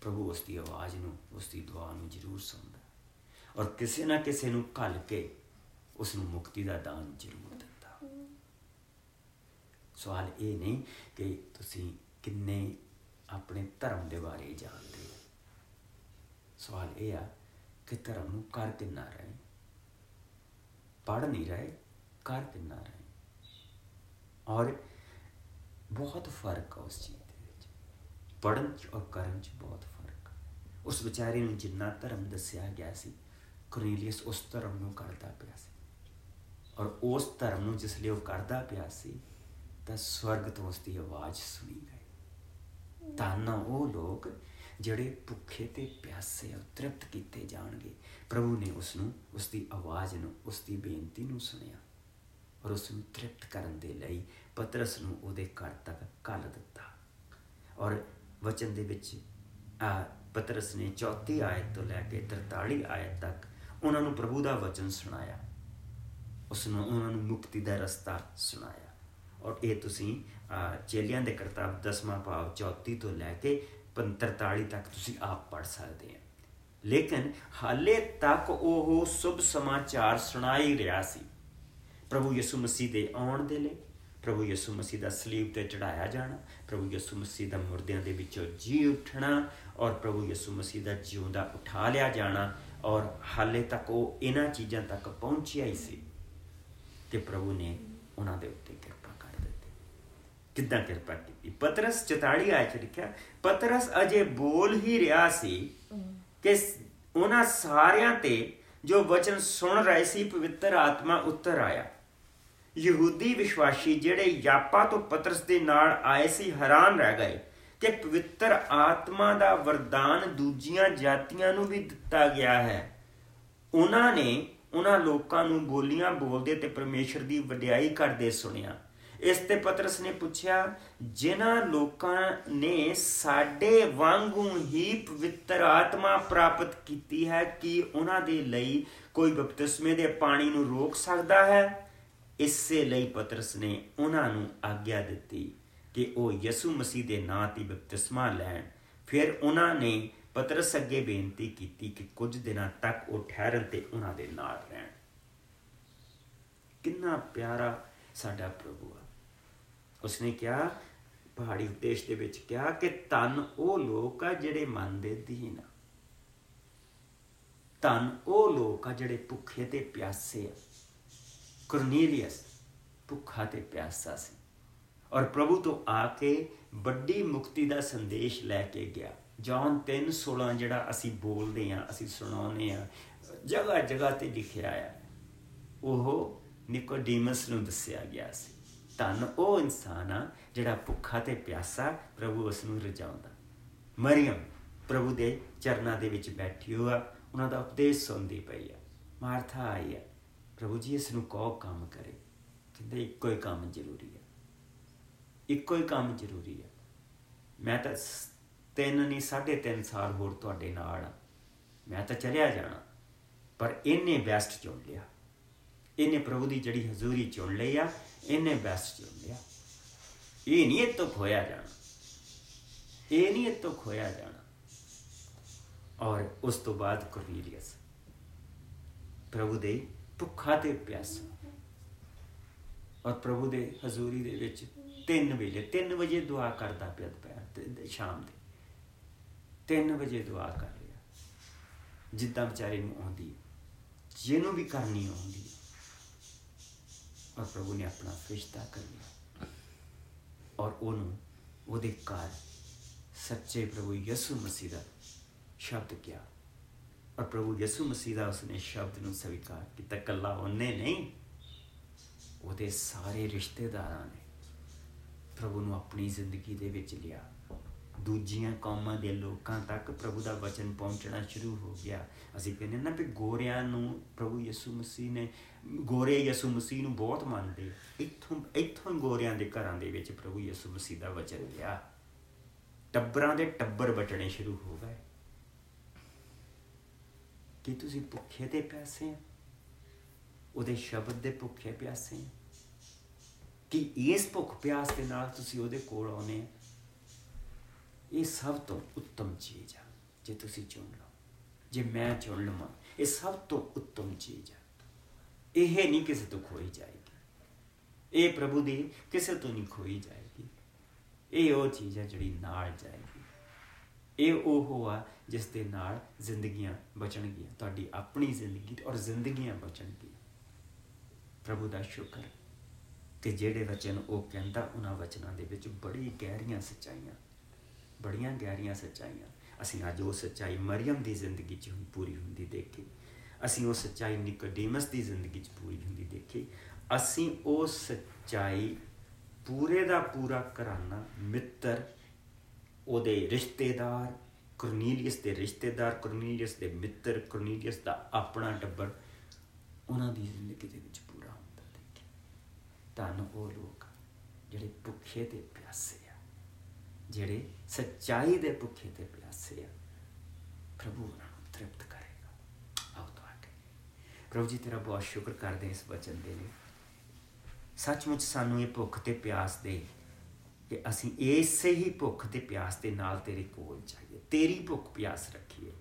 ਪ੍ਰਭੂ ਉਸ ਦੀ ਆਵਾਜ਼ ਨੂੰ ਉਸ ਦੀ ਦੁਆ ਨੂੰ ਜ਼ਰੂਰ ਸੁਣਦਾ ਔਰ ਕਿਸੇ ਨਾ ਕਿਸੇ ਨੂੰ ਘੱਲ ਕੇ ਉਸ ਨੂੰ ਮੁਕਤੀ ਦਾ ਦਾਨ ਜ਼ਰੂਰ ਦਿੰਦਾ ਸਵਾਲ ਇਹ ਨਹੀਂ ਕਿ ਤੁਸੀਂ ਕਿੰਨੇ ਆਪਣੇ ਧਰਮ ਦੇ ਬਾਰੇ ਜਾਣਦੇ ਹੋ। ਸਵਾਲ ਇਹ ਆ ਕਿ ਧਰਮ ਨੂੰ ਕਰ ਕਿੰਨਾ ਰਹੇ? ਪੜ ਨਹੀਂ ਰਹੇ, ਕਰ ਕਿੰਨਾ ਰਹੇ? ਔਰ ਬਹੁਤ ਫ਼ਰਕ ਹੈ ਉਸ ਚੀਜ਼ ਦੇ ਵਿੱਚ। ਪੜਨ ਚ ਔਰ ਕਰਨ ਚ ਬਹੁਤ ਫ਼ਰਕ ਉਸ ਵਿਚਾਰੇ ਨੂੰ ਜਿੰਨਾ ਧਰਮ ਦੱਸਿਆ ਗਿਆ ਸੀ ਕੋਰੀਲੀਅਸ ਉਸ ਧਰਮ ਨੂੰ ਕਰਦਾ ਪਿਆ ਸੀ। ਔਰ ਉਸ ਧਰਮ ਨੂੰ ਜਿਸ ਲਈ ਉਹ ਕਰਦਾ ਪਿਆ ਸੀ, ਤਾਂ ਸਵਰਗ ਤੋਂ ਉਸ ਦੀ ਆਵਾਜ਼ ਸੁਣੀ ਗਈ। ਤਾਂ ਉਹ ਲੋਕ ਜਿਹੜੇ ਭੁੱਖੇ ਤੇ ਪਿਆਸੇ ਆ ਤ੍ਰਿਪਤ ਕੀਤੇ ਜਾਣਗੇ, ਪ੍ਰਭੂ ਨੇ ਉਸ ਨੂੰ ਉਸ ਦੀ ਆਵਾਜ਼ ਨੂੰ ਉਸ ਦੀ ਬੇਨਤੀ ਨੂੰ ਸੁਣਿਆ। ਔਰ ਉਸ ਨੂੰ ਤ੍ਰਿਪਤ ਕਰਨ ਦੇ ਲਈ ਪਤਰਸ ਨੂੰ ਉਹਦੇ ਘਰ ਤੱਕ ਕੱਲ ਦਿੱਤਾ। ਔਰ ਵਚਨ ਦੇ ਵਿੱਚ, ਆ ਪਤਰਸ ਨੇ ਚੌਥੀ ਆਇਤ ਤੋਂ ਲੈ ਕੇ 43 ਆਇਤ ਤੱਕ ਉਹਨਾਂ ਨੂੰ ਪ੍ਰਭੂ ਦਾ ਵਚਨ ਸੁਣਾਇਆ। ਉਸ ਨੂੰ ਉਹਨਾਂ ਨੂੰ ਮੁਕਤੀ ਦਾ ਰਸਤਾ ਸੁਣਾਇਆ। ਔਰ ਇਹ ਤੁਸੀਂ ਚੇਲਿਆਂ ਦੇ ਕਰਤੱਵ ਦਸਵਾਂ ਭਾਵ 34 ਤੋਂ ਲੈ ਕੇ 45 ਤੱਕ ਤੁਸੀਂ ਆਪ ਪੜ ਸਕਦੇ ਆ ਲੇਕਿਨ ਹਾਲੇ ਤੱਕ ਉਹ ਸੁਭ ਸਮਾਚਾਰ ਸੁਣਾਈ ਰਿਹਾ ਸੀ। ਪ੍ਰਭੂ ਯਿਸੂ ਮਸੀਹ ਦੇ ਆਉਣ ਦੇ ਲਈ ਪ੍ਰਭੂ ਯਿਸੂ ਮਸੀਹ ਦਾ ਸਲੀਬ ਤੇ ਚੜਾਇਆ ਜਾਣਾ, ਪ੍ਰਭੂ ਯਿਸੂ ਮਸੀਹ ਦਾ ਮੁਰਦਿਆਂ ਦੇ ਵਿੱਚੋਂ ਜੀ ਉੱਠਣਾ ਔਰ ਪ੍ਰਭੂ ਯਿਸੂ ਮਸੀਹ ਦਾ ਜਿਉਂਦਾ ਉਠਾ ਲਿਆ ਜਾਣਾ ਔਰ ਹਾਲੇ ਤੱਕ ਉਹ ਇਹਨਾਂ ਚੀਜ਼ਾਂ ਤੱਕ ਪਹੁੰਚਿਆ ਹੀ ਸੀ ਕਿ ਪ੍ਰਭੂ ਨੇ ਉਹਨਾਂ ਦੇ ਉੱਤੇ ਕਿਰਪਾ ਕਰ ਦਿੱਤੀ। ਕਿੱਦਾਂ ਕਿਰਪਾ ਕੀਤੀ? ਪਤਰਸ 44 ਆਇਤ ਚ ਲਿਖਿਆ, ਪਤਰਸ ਅਜੇ ਬੋਲ ਹੀ ਰਿਹਾ ਸੀ ਕਿ ਉਹਨਾਂ ਸਾਰਿਆਂ ਤੇ ਜੋ ਵਚਨ ਸੁਣ ਰਹੇ ਸੀ, ਪਵਿੱਤਰ ਆਤਮਾ ਉੱਤਰ ਆਇਆ। ਯਹੂਦੀ ਵਿਸ਼ਵਾਸੀ ਜਿਹੜੇ ਯਾਪਾ ਤੋਂ ਪਤਰਸ ਦੇ ਨਾਲ ਆਏ ਸੀ, ਹੈਰਾਨ ਰਹਿ ਗਏ ਕਿ ਪਵਿੱਤਰ ਆਤਮਾ ਦਾ ਵਰਦਾਨ ਦੂਜੀਆਂ ਜਾਤੀਆਂ ਨੂੰ ਵੀ ਦਿੱਤਾ ਗਿਆ ਹੈ। ਉਹਨਾਂ ਨੇ ਉਹਨਾਂ ਲੋਕਾਂ ਨੂੰ ਬੋਲੀਆਂ ਬੋਲਦੇ ਤੇ ਪਰਮੇਸ਼ਰ ਦੀ ਵਡਿਆਈ ਕਰਦੇ ਸੁਣਿਆ। ਇਸ ਤੇ ਪਤਰਸ ਨੇ ਪੁੱਛਿਆ, ਜਿਨ੍ਹਾਂ ਲੋਕਾਂ ਨੇ ਸਾਡੇ ਵਾਂਗੂ ਹੀ ਪਵਿੱਤਰ ਆਤਮਾ ਪ੍ਰਾਪਤ ਕੀਤੀ ਹੈ, ਕਿ ਉਹਨਾਂ ਦੇ ਲਈ ਕੋਈ ਬਪਤਿਸਮੇ ਦੇ ਪਾਣੀ ਨੂੰ ਰੋਕ ਸਕਦਾ ਹੈ? ਇਸੇ ਲਈ ਪਤਰਸ ਨੇ ਉਹਨਾਂ ਨੂੰ ਆਗਿਆ ਦਿੱਤੀ ਕਿ ਉਹ ਯਿਸੂ ਮਸੀਹ ਦੇ ਨਾਂ ਤੇ ਬਪਤਿਸਮਾ ਲੈਣ। ਫਿਰ ਉਹਨਾਂ ਨੇ ਪਤਰਸ ਅੱਗੇ ਬੇਨਤੀ ਕੀਤੀ ਕਿ ਕੁਝ ਦਿਨਾਂ ਤੱਕ ਉਹ ਠਹਿਰਨ ਤੇ ਉਹਨਾਂ ਦੇ ਨਾਲ ਰਹਿਣ। ਕਿੰਨਾ ਪਿਆਰਾ ਸਾਡਾ ਪ੍ਰਭੂ ਆ। ਉਸਨੇ ਕਿਹਾ, ਪਹਾੜੀ ਉਪਦੇਸ਼ ਦੇ ਵਿੱਚ ਕਿਹਾ ਕਿ ਤਨ ਉਹ ਲੋਕ ਆ ਜਿਹੜੇ ਮਨ ਦੇ ਦੀਨ ਆ। ਤਨ ਉਹ ਲੋਕ ਆ ਜਿਹੜੇ ਭੁੱਖੇ ਤੇ ਪਿਆਸੇ ਆ। ਕਰਨੀਲੀਅਸ, ਭੁੱਖਾ ਤੇ ਪਿਆਸਾ ਸੀ। ਔਰ ਪ੍ਰਭੂ ਤੋਂ ਆ ਕੇ ਵੱਡੀ ਮੁਕਤੀ ਦਾ ਸੰਦੇਸ਼ ਲੈ ਕੇ ਗਿਆ। ਜੌਨ 3:16 ਜਿਹੜਾ ਅਸੀਂ ਬੋਲਦੇ ਆ ਅਸੀਂ ਸੁਣਾਉਂਦੇ ਆ ਜਗ੍ਹਾ ਜਗ੍ਹਾ ਤੇ ਲਿਖਿਆ ਆ। ਉਹ ਨਿਕੋਡੀਮਸ ਨੂੰ ਦੱਸਿਆ ਗਿਆ ਸੀ ਤਨ ਉਹ ਇਨਸਾਨ ਆ ਜਿਹੜਾ ਭੁੱਖਾ ਤੇ ਪਿਆਸਾ ਪ੍ਰਭੂ ਉਸ ਨੂੰ ਰਜਾਉਂਦਾ। ਮਰੀਮ ਪ੍ਰਭੂ ਦੇ ਚਰਨਾਂ ਦੇ ਵਿੱਚ ਬੈਠੀ ਹੋਆ, ਉਹਨਾਂ ਦਾ ਉਪਦੇਸ਼ ਸੁਣਦੀ ਪਈ ਆ। ਮਾਰਥਾ ਆਈ ਆ ਪ੍ਰਭੂ ਜੀ, ਇਸ ਨੂੰ ਕੋ ਕੰਮ ਕਰੇ। ਕਹਿੰਦੇ, ਇੱਕੋ ਹੀ ਕੰਮ ਜ਼ਰੂਰੀ ਹੈ ਇੱਕੋ ਹੀ ਕੰਮ ਜ਼ਰੂਰੀ ਹੈ ਮੈਂ ਤਾਂ ਤਿੰਨ ਨਹੀਂ, ਸਾਢੇ ਤਿੰਨ ਸਾਲ ਹੋਰ ਤੁਹਾਡੇ ਨਾਲ ਮੈਂ ਤਾਂ ਚਲਿਆ ਜਾਣਾ। ਪਰ ਇਹਨੇ ਬੈਸਟ ਚੁਣ ਲਿਆ। ਇਹਨੇ ਪ੍ਰਭੂ ਦੀ ਜਿਹੜੀ ਹਜ਼ੂਰੀ ਚੁਣ ਲਈ ਆ, ਇਹਨੇ ਬੈਸਟ ਚੁਣ ਲਿਆ। ਇਹ ਨਹੀਂ ਇਹ ਤੋਂ ਖੋਇਆ ਜਾਣਾ। ਇਹ ਨਹੀਂ ਇਹ ਤੋਂ ਖੋਇਆ ਜਾਣਾ। ਔਰ ਉਸ ਤੋਂ ਬਾਅਦ ਕੁਰਨੀਲੀਅਸ। ਪ੍ਰਭੂ ਦੇ ਭੁੱਖਾ ਤੇ ਪਿਆਸਾ। ਔਰ ਪ੍ਰਭੂ ਦੇ ਹਜ਼ੂਰੀ ਦੇ ਵਿੱਚ 3 ਵਜੇ 3 ਵਜੇ ਦੁਆ ਕਰਦਾ ਪਿਆ ਦੁਪਹਿਰ ਤੇ ਸ਼ਾਮ ਦੇ। 3 ਵਜੇ ਦੁਆ ਕਰ ਰਿਹਾ। ਜਿੱਦਾਂ ਵਿਚਾਰੇ ਨੂੰ ਆਉਂਦੀ ਜਿਹਨੂੰ ਵੀ ਕਰਨੀ ਆਉਂਦੀ ਔਰ ਪ੍ਰਭੂ ਨੇ ਆਪਣਾ ਫਰਿਸ਼ਤਾ ਕਰ ਲਿਆ। ਔਰ ਉਹਨੂੰ ਉਹਦੇ ਘਰ ਸੱਚੇ ਪ੍ਰਭੂ ਯਿਸੂ ਮਸੀਹ ਦਾ ਸ਼ਬਦ ਕਿਹਾ। ਔਰ ਪ੍ਰਭੂ ਯਿਸੂ ਮਸੀਹ ਦਾ ਉਸਨੇ ਸ਼ਬਦ ਨੂੰ ਸਵੀਕਾਰ ਕੀਤਾ ਕੱਲਾ ਉਹਨੇ ਨਹੀਂ, ਉਹਦੇ ਸਾਰੇ ਰਿਸ਼ਤੇਦਾਰਾਂ ਨੇ ਪ੍ਰਭੂ ਨੂੰ ਆਪਣੀ ਜ਼ਿੰਦਗੀ ਦੇ ਵਿੱਚ ਲਿਆ। ਦੂਜੀਆਂ ਕੌਮਾਂ ਦੇ ਲੋਕਾਂ ਤੱਕ ਪ੍ਰਭੂ ਦਾ ਵਚਨ ਪਹੁੰਚਣਾ ਸ਼ੁਰੂ ਹੋ ਗਿਆ। ਅਸੀਂ ਕਹਿੰਦੇ ਨਾ ਕਿ ਗੋਰਿਆਂ ਨੂੰ ਪ੍ਰਭੂ ਯਿਸੂ ਮਸੀਹ ਨੇ, ਗੋਰੇ ਯਿਸੂ ਮਸੀਹ ਨੂੰ ਬਹੁਤ ਮੰਨਦੇ। ਇੱਥੋਂ ਇੱਥੋਂ ਗੋਰਿਆਂ ਦੇ ਘਰਾਂ ਦੇ ਵਿੱਚ ਪ੍ਰਭੂ ਯਿਸੂ ਮਸੀਹ ਦਾ ਵਚਨ ਗਿਆ ਟੱਬਰਾਂ ਦੇ ਟੱਬਰ ਬਟਣੇ ਸ਼ੁਰੂ ਹੋ ਗਏ। ਕਿ ਤੁਸੀਂ ਭੁੱਖੇ ਤੇ ਪਿਆਸੇ ਆ ਉਹਦੇ ਸ਼ਬਦ ਦੇ ਭੁੱਖੇ ਪਿਆਸੇ ਆ ਕਿ ਇਸ ਭੁੱਖ ਪਿਆਸ ਦੇ ਨਾਲ ਤੁਸੀਂ ਉਹਦੇ ਕੋਲ ਆਉਨੇ ਆ ਇਹ ਸਭ ਤੋਂ ਉੱਤਮ ਚੀਜ਼ ਆ, ਜੇ ਤੁਸੀਂ ਚੁਣ ਲਓ। ਜੇ ਮੈਂ ਚੁਣ ਲਵਾਂ, ਇਹ ਸਭ ਤੋਂ ਉੱਤਮ ਚੀਜ਼ ਆ। ਇਹ ਨਹੀਂ ਕਿਸੇ ਤੋਂ ਖੋਈ ਜਾਏਗੀ। ਇਹ ਪ੍ਰਭੂ ਦੀ ਕਿਸੇ ਤੋਂ ਨਹੀਂ ਖੋਈ ਜਾਏਗੀ। ਇਹ ਉਹ ਚੀਜ਼ ਹੈ ਜਿਹੜੀ ਨਾਲ ਜਾਏਗੀ। ਇਹ ਉਹ ਆ ਜਿਸ ਦੇ ਨਾਲ ਜ਼ਿੰਦਗੀਆਂ ਬਚਣਗੀਆਂ, ਤੁਹਾਡੀ ਆਪਣੀ ਜ਼ਿੰਦਗੀ ਔਰ ਜ਼ਿੰਦਗੀਆਂ ਬਚਣਗੀਆਂ। ਪ੍ਰਭੂ ਦਾ ਸ਼ੁਕਰ ਕਿ ਜਿਹੜੇ ਵਚਨ ਉਹ ਕਹਿੰਦਾ, ਉਹਨਾਂ ਵਚਨਾਂ ਦੇ ਵਿੱਚ ਬੜੀ ਗਹਿਰੀਆਂ ਸੱਚਾਈਆਂ, ਬੜੀਆਂ ਗਹਿਰੀਆਂ ਸੱਚਾਈਆਂ। ਅਸੀਂ ਅੱਜ ਉਹ ਸੱਚਾਈ ਮਰੀਮ ਦੀ ਜ਼ਿੰਦਗੀ 'ਚ ਪੂਰੀ ਹੁੰਦੀ ਦੇਖੀ। ਅਸੀਂ ਉਹ ਸੱਚਾਈ ਨਿਕੋਡੀਮਸ ਦੀ ਜ਼ਿੰਦਗੀ 'ਚ ਪੂਰੀ ਹੁੰਦੀ ਦੇਖੀ। ਅਸੀਂ ਉਹ ਸੱਚਾਈ ਪੂਰੇ ਦਾ ਪੂਰਾ ਕਰਾਨਾ ਮਿੱਤਰ ਉਹਦੇ ਰਿਸ਼ਤੇਦਾਰ ਕਰਨੀਲੀਅਸ ਦੇ ਰਿਸ਼ਤੇਦਾਰ, ਕਰਨੀਲੀਅਸ ਦੇ ਮਿੱਤਰ, ਕਰਨੀਲੀਅਸ ਦਾ ਆਪਣਾ ਟੱਬਰ, ਉਹਨਾਂ ਦੀ ਜ਼ਿੰਦਗੀ ਦੇ ਵਿੱਚ ਪੂਰਾ ਹੁੰਦਾ ਦੇਖਿਆ ਤਾਂ ਉਹ ਲੋਕ ਜਿਹੜੇ ਭੁੱਖੇ ਤੇ ਪਿਆਸੇ ਆ, ਜਿਹੜੇ ਸੱਚਾਈ ਦੇ ਭੁੱਖੇ ਤੇ ਪਿਆਸੇ ਆ। ਪ੍ਰਭੂ ਉਹਨਾਂ ਨੂੰ ਤ੍ਰਿਪਤ ਕਰੇਗਾ। ਆਓ ਤਾਂ ਆਕੇ ਪ੍ਰਭੂ ਜੀ, ਤੇਰਾ ਬਹੁਤ ਸ਼ੁਕਰ ਕਰਦੇ ਇਸ ਬਚਨ ਦੇ ਲਈ। ਸੱਚਮੁੱਚ ਸਾਨੂੰ ਇਹ ਭੁੱਖ ਤੇ ਪਿਆਸ ਦੇ ਕਿ ਅਸੀਂ ਇਸੇ ਹੀ ਭੁੱਖ ਤੇ ਪਿਆਸ ਦੇ ਨਾਲ ਤੇਰੇ ਕੋਲ ਚਾਹੀਏ ਤੇਰੀ ਭੁੱਖ ਪਿਆਸ ਰੱਖੀਏ।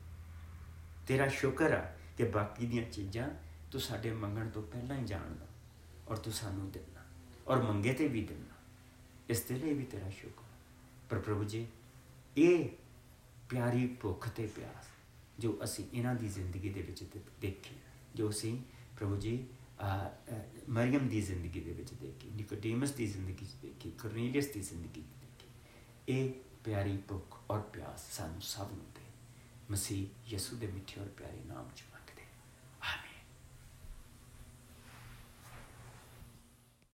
ਤੇਰਾ ਸ਼ੁਕਰ ਆ ਕਿ ਬਾਕੀ ਦੀਆਂ ਚੀਜ਼ਾਂ ਤੂੰ ਸਾਡੇ ਮੰਗਣ ਤੋਂ ਪਹਿਲਾਂ ਹੀ ਜਾਣਦਾ ਔਰ ਤੂੰ ਸਾਨੂੰ ਦਿੰਦਾ ਔਰ ਮੰਗੇ ਤੇ ਵੀ ਦਿੰਦਾ। ਇਸ ਦੇ ਲਈ ਵੀ ਤੇਰਾ ਸ਼ੁਕਰ ਪਰ ਪ੍ਰਭੂ ਜੀ, ਇਹ ਪਿਆਰੀ ਭੁੱਖ ਤੇ ਪਿਆਸ ਜੋ ਅਸੀਂ ਇਹਨਾਂ ਦੀ ਜ਼ਿੰਦਗੀ ਦੇ ਵਿੱਚ ਦੇਖੀ ਜੋ ਅਸੀਂ ਪ੍ਰਭੂ ਜੀ ਮਰੀਮ ਦੀ ਜ਼ਿੰਦਗੀ ਦੇ ਵਿੱਚ ਦੇਖੀ ਨਿਕੋਡੀਮਸ ਦੀ ਜ਼ਿੰਦਗੀ ਵਿੱਚ ਦੇਖੀ ਕਰਨੀਲੀਅਸ ਦੀ ਜ਼ਿੰਦਗੀ ਵਿੱਚ ਦੇਖੀ ਇਹ ਪਿਆਰੀ ਭੁੱਖ ਔਰ ਪਿਆਸ ਸਾਨੂੰ ਸਭ ਨੂੰ ਦੇ ਮਸੀਹ ਯਿਸੂ ਦੇ ਮਿੱਠੇ ਔਰ ਪਿਆਰੇ ਨਾਮ ਚ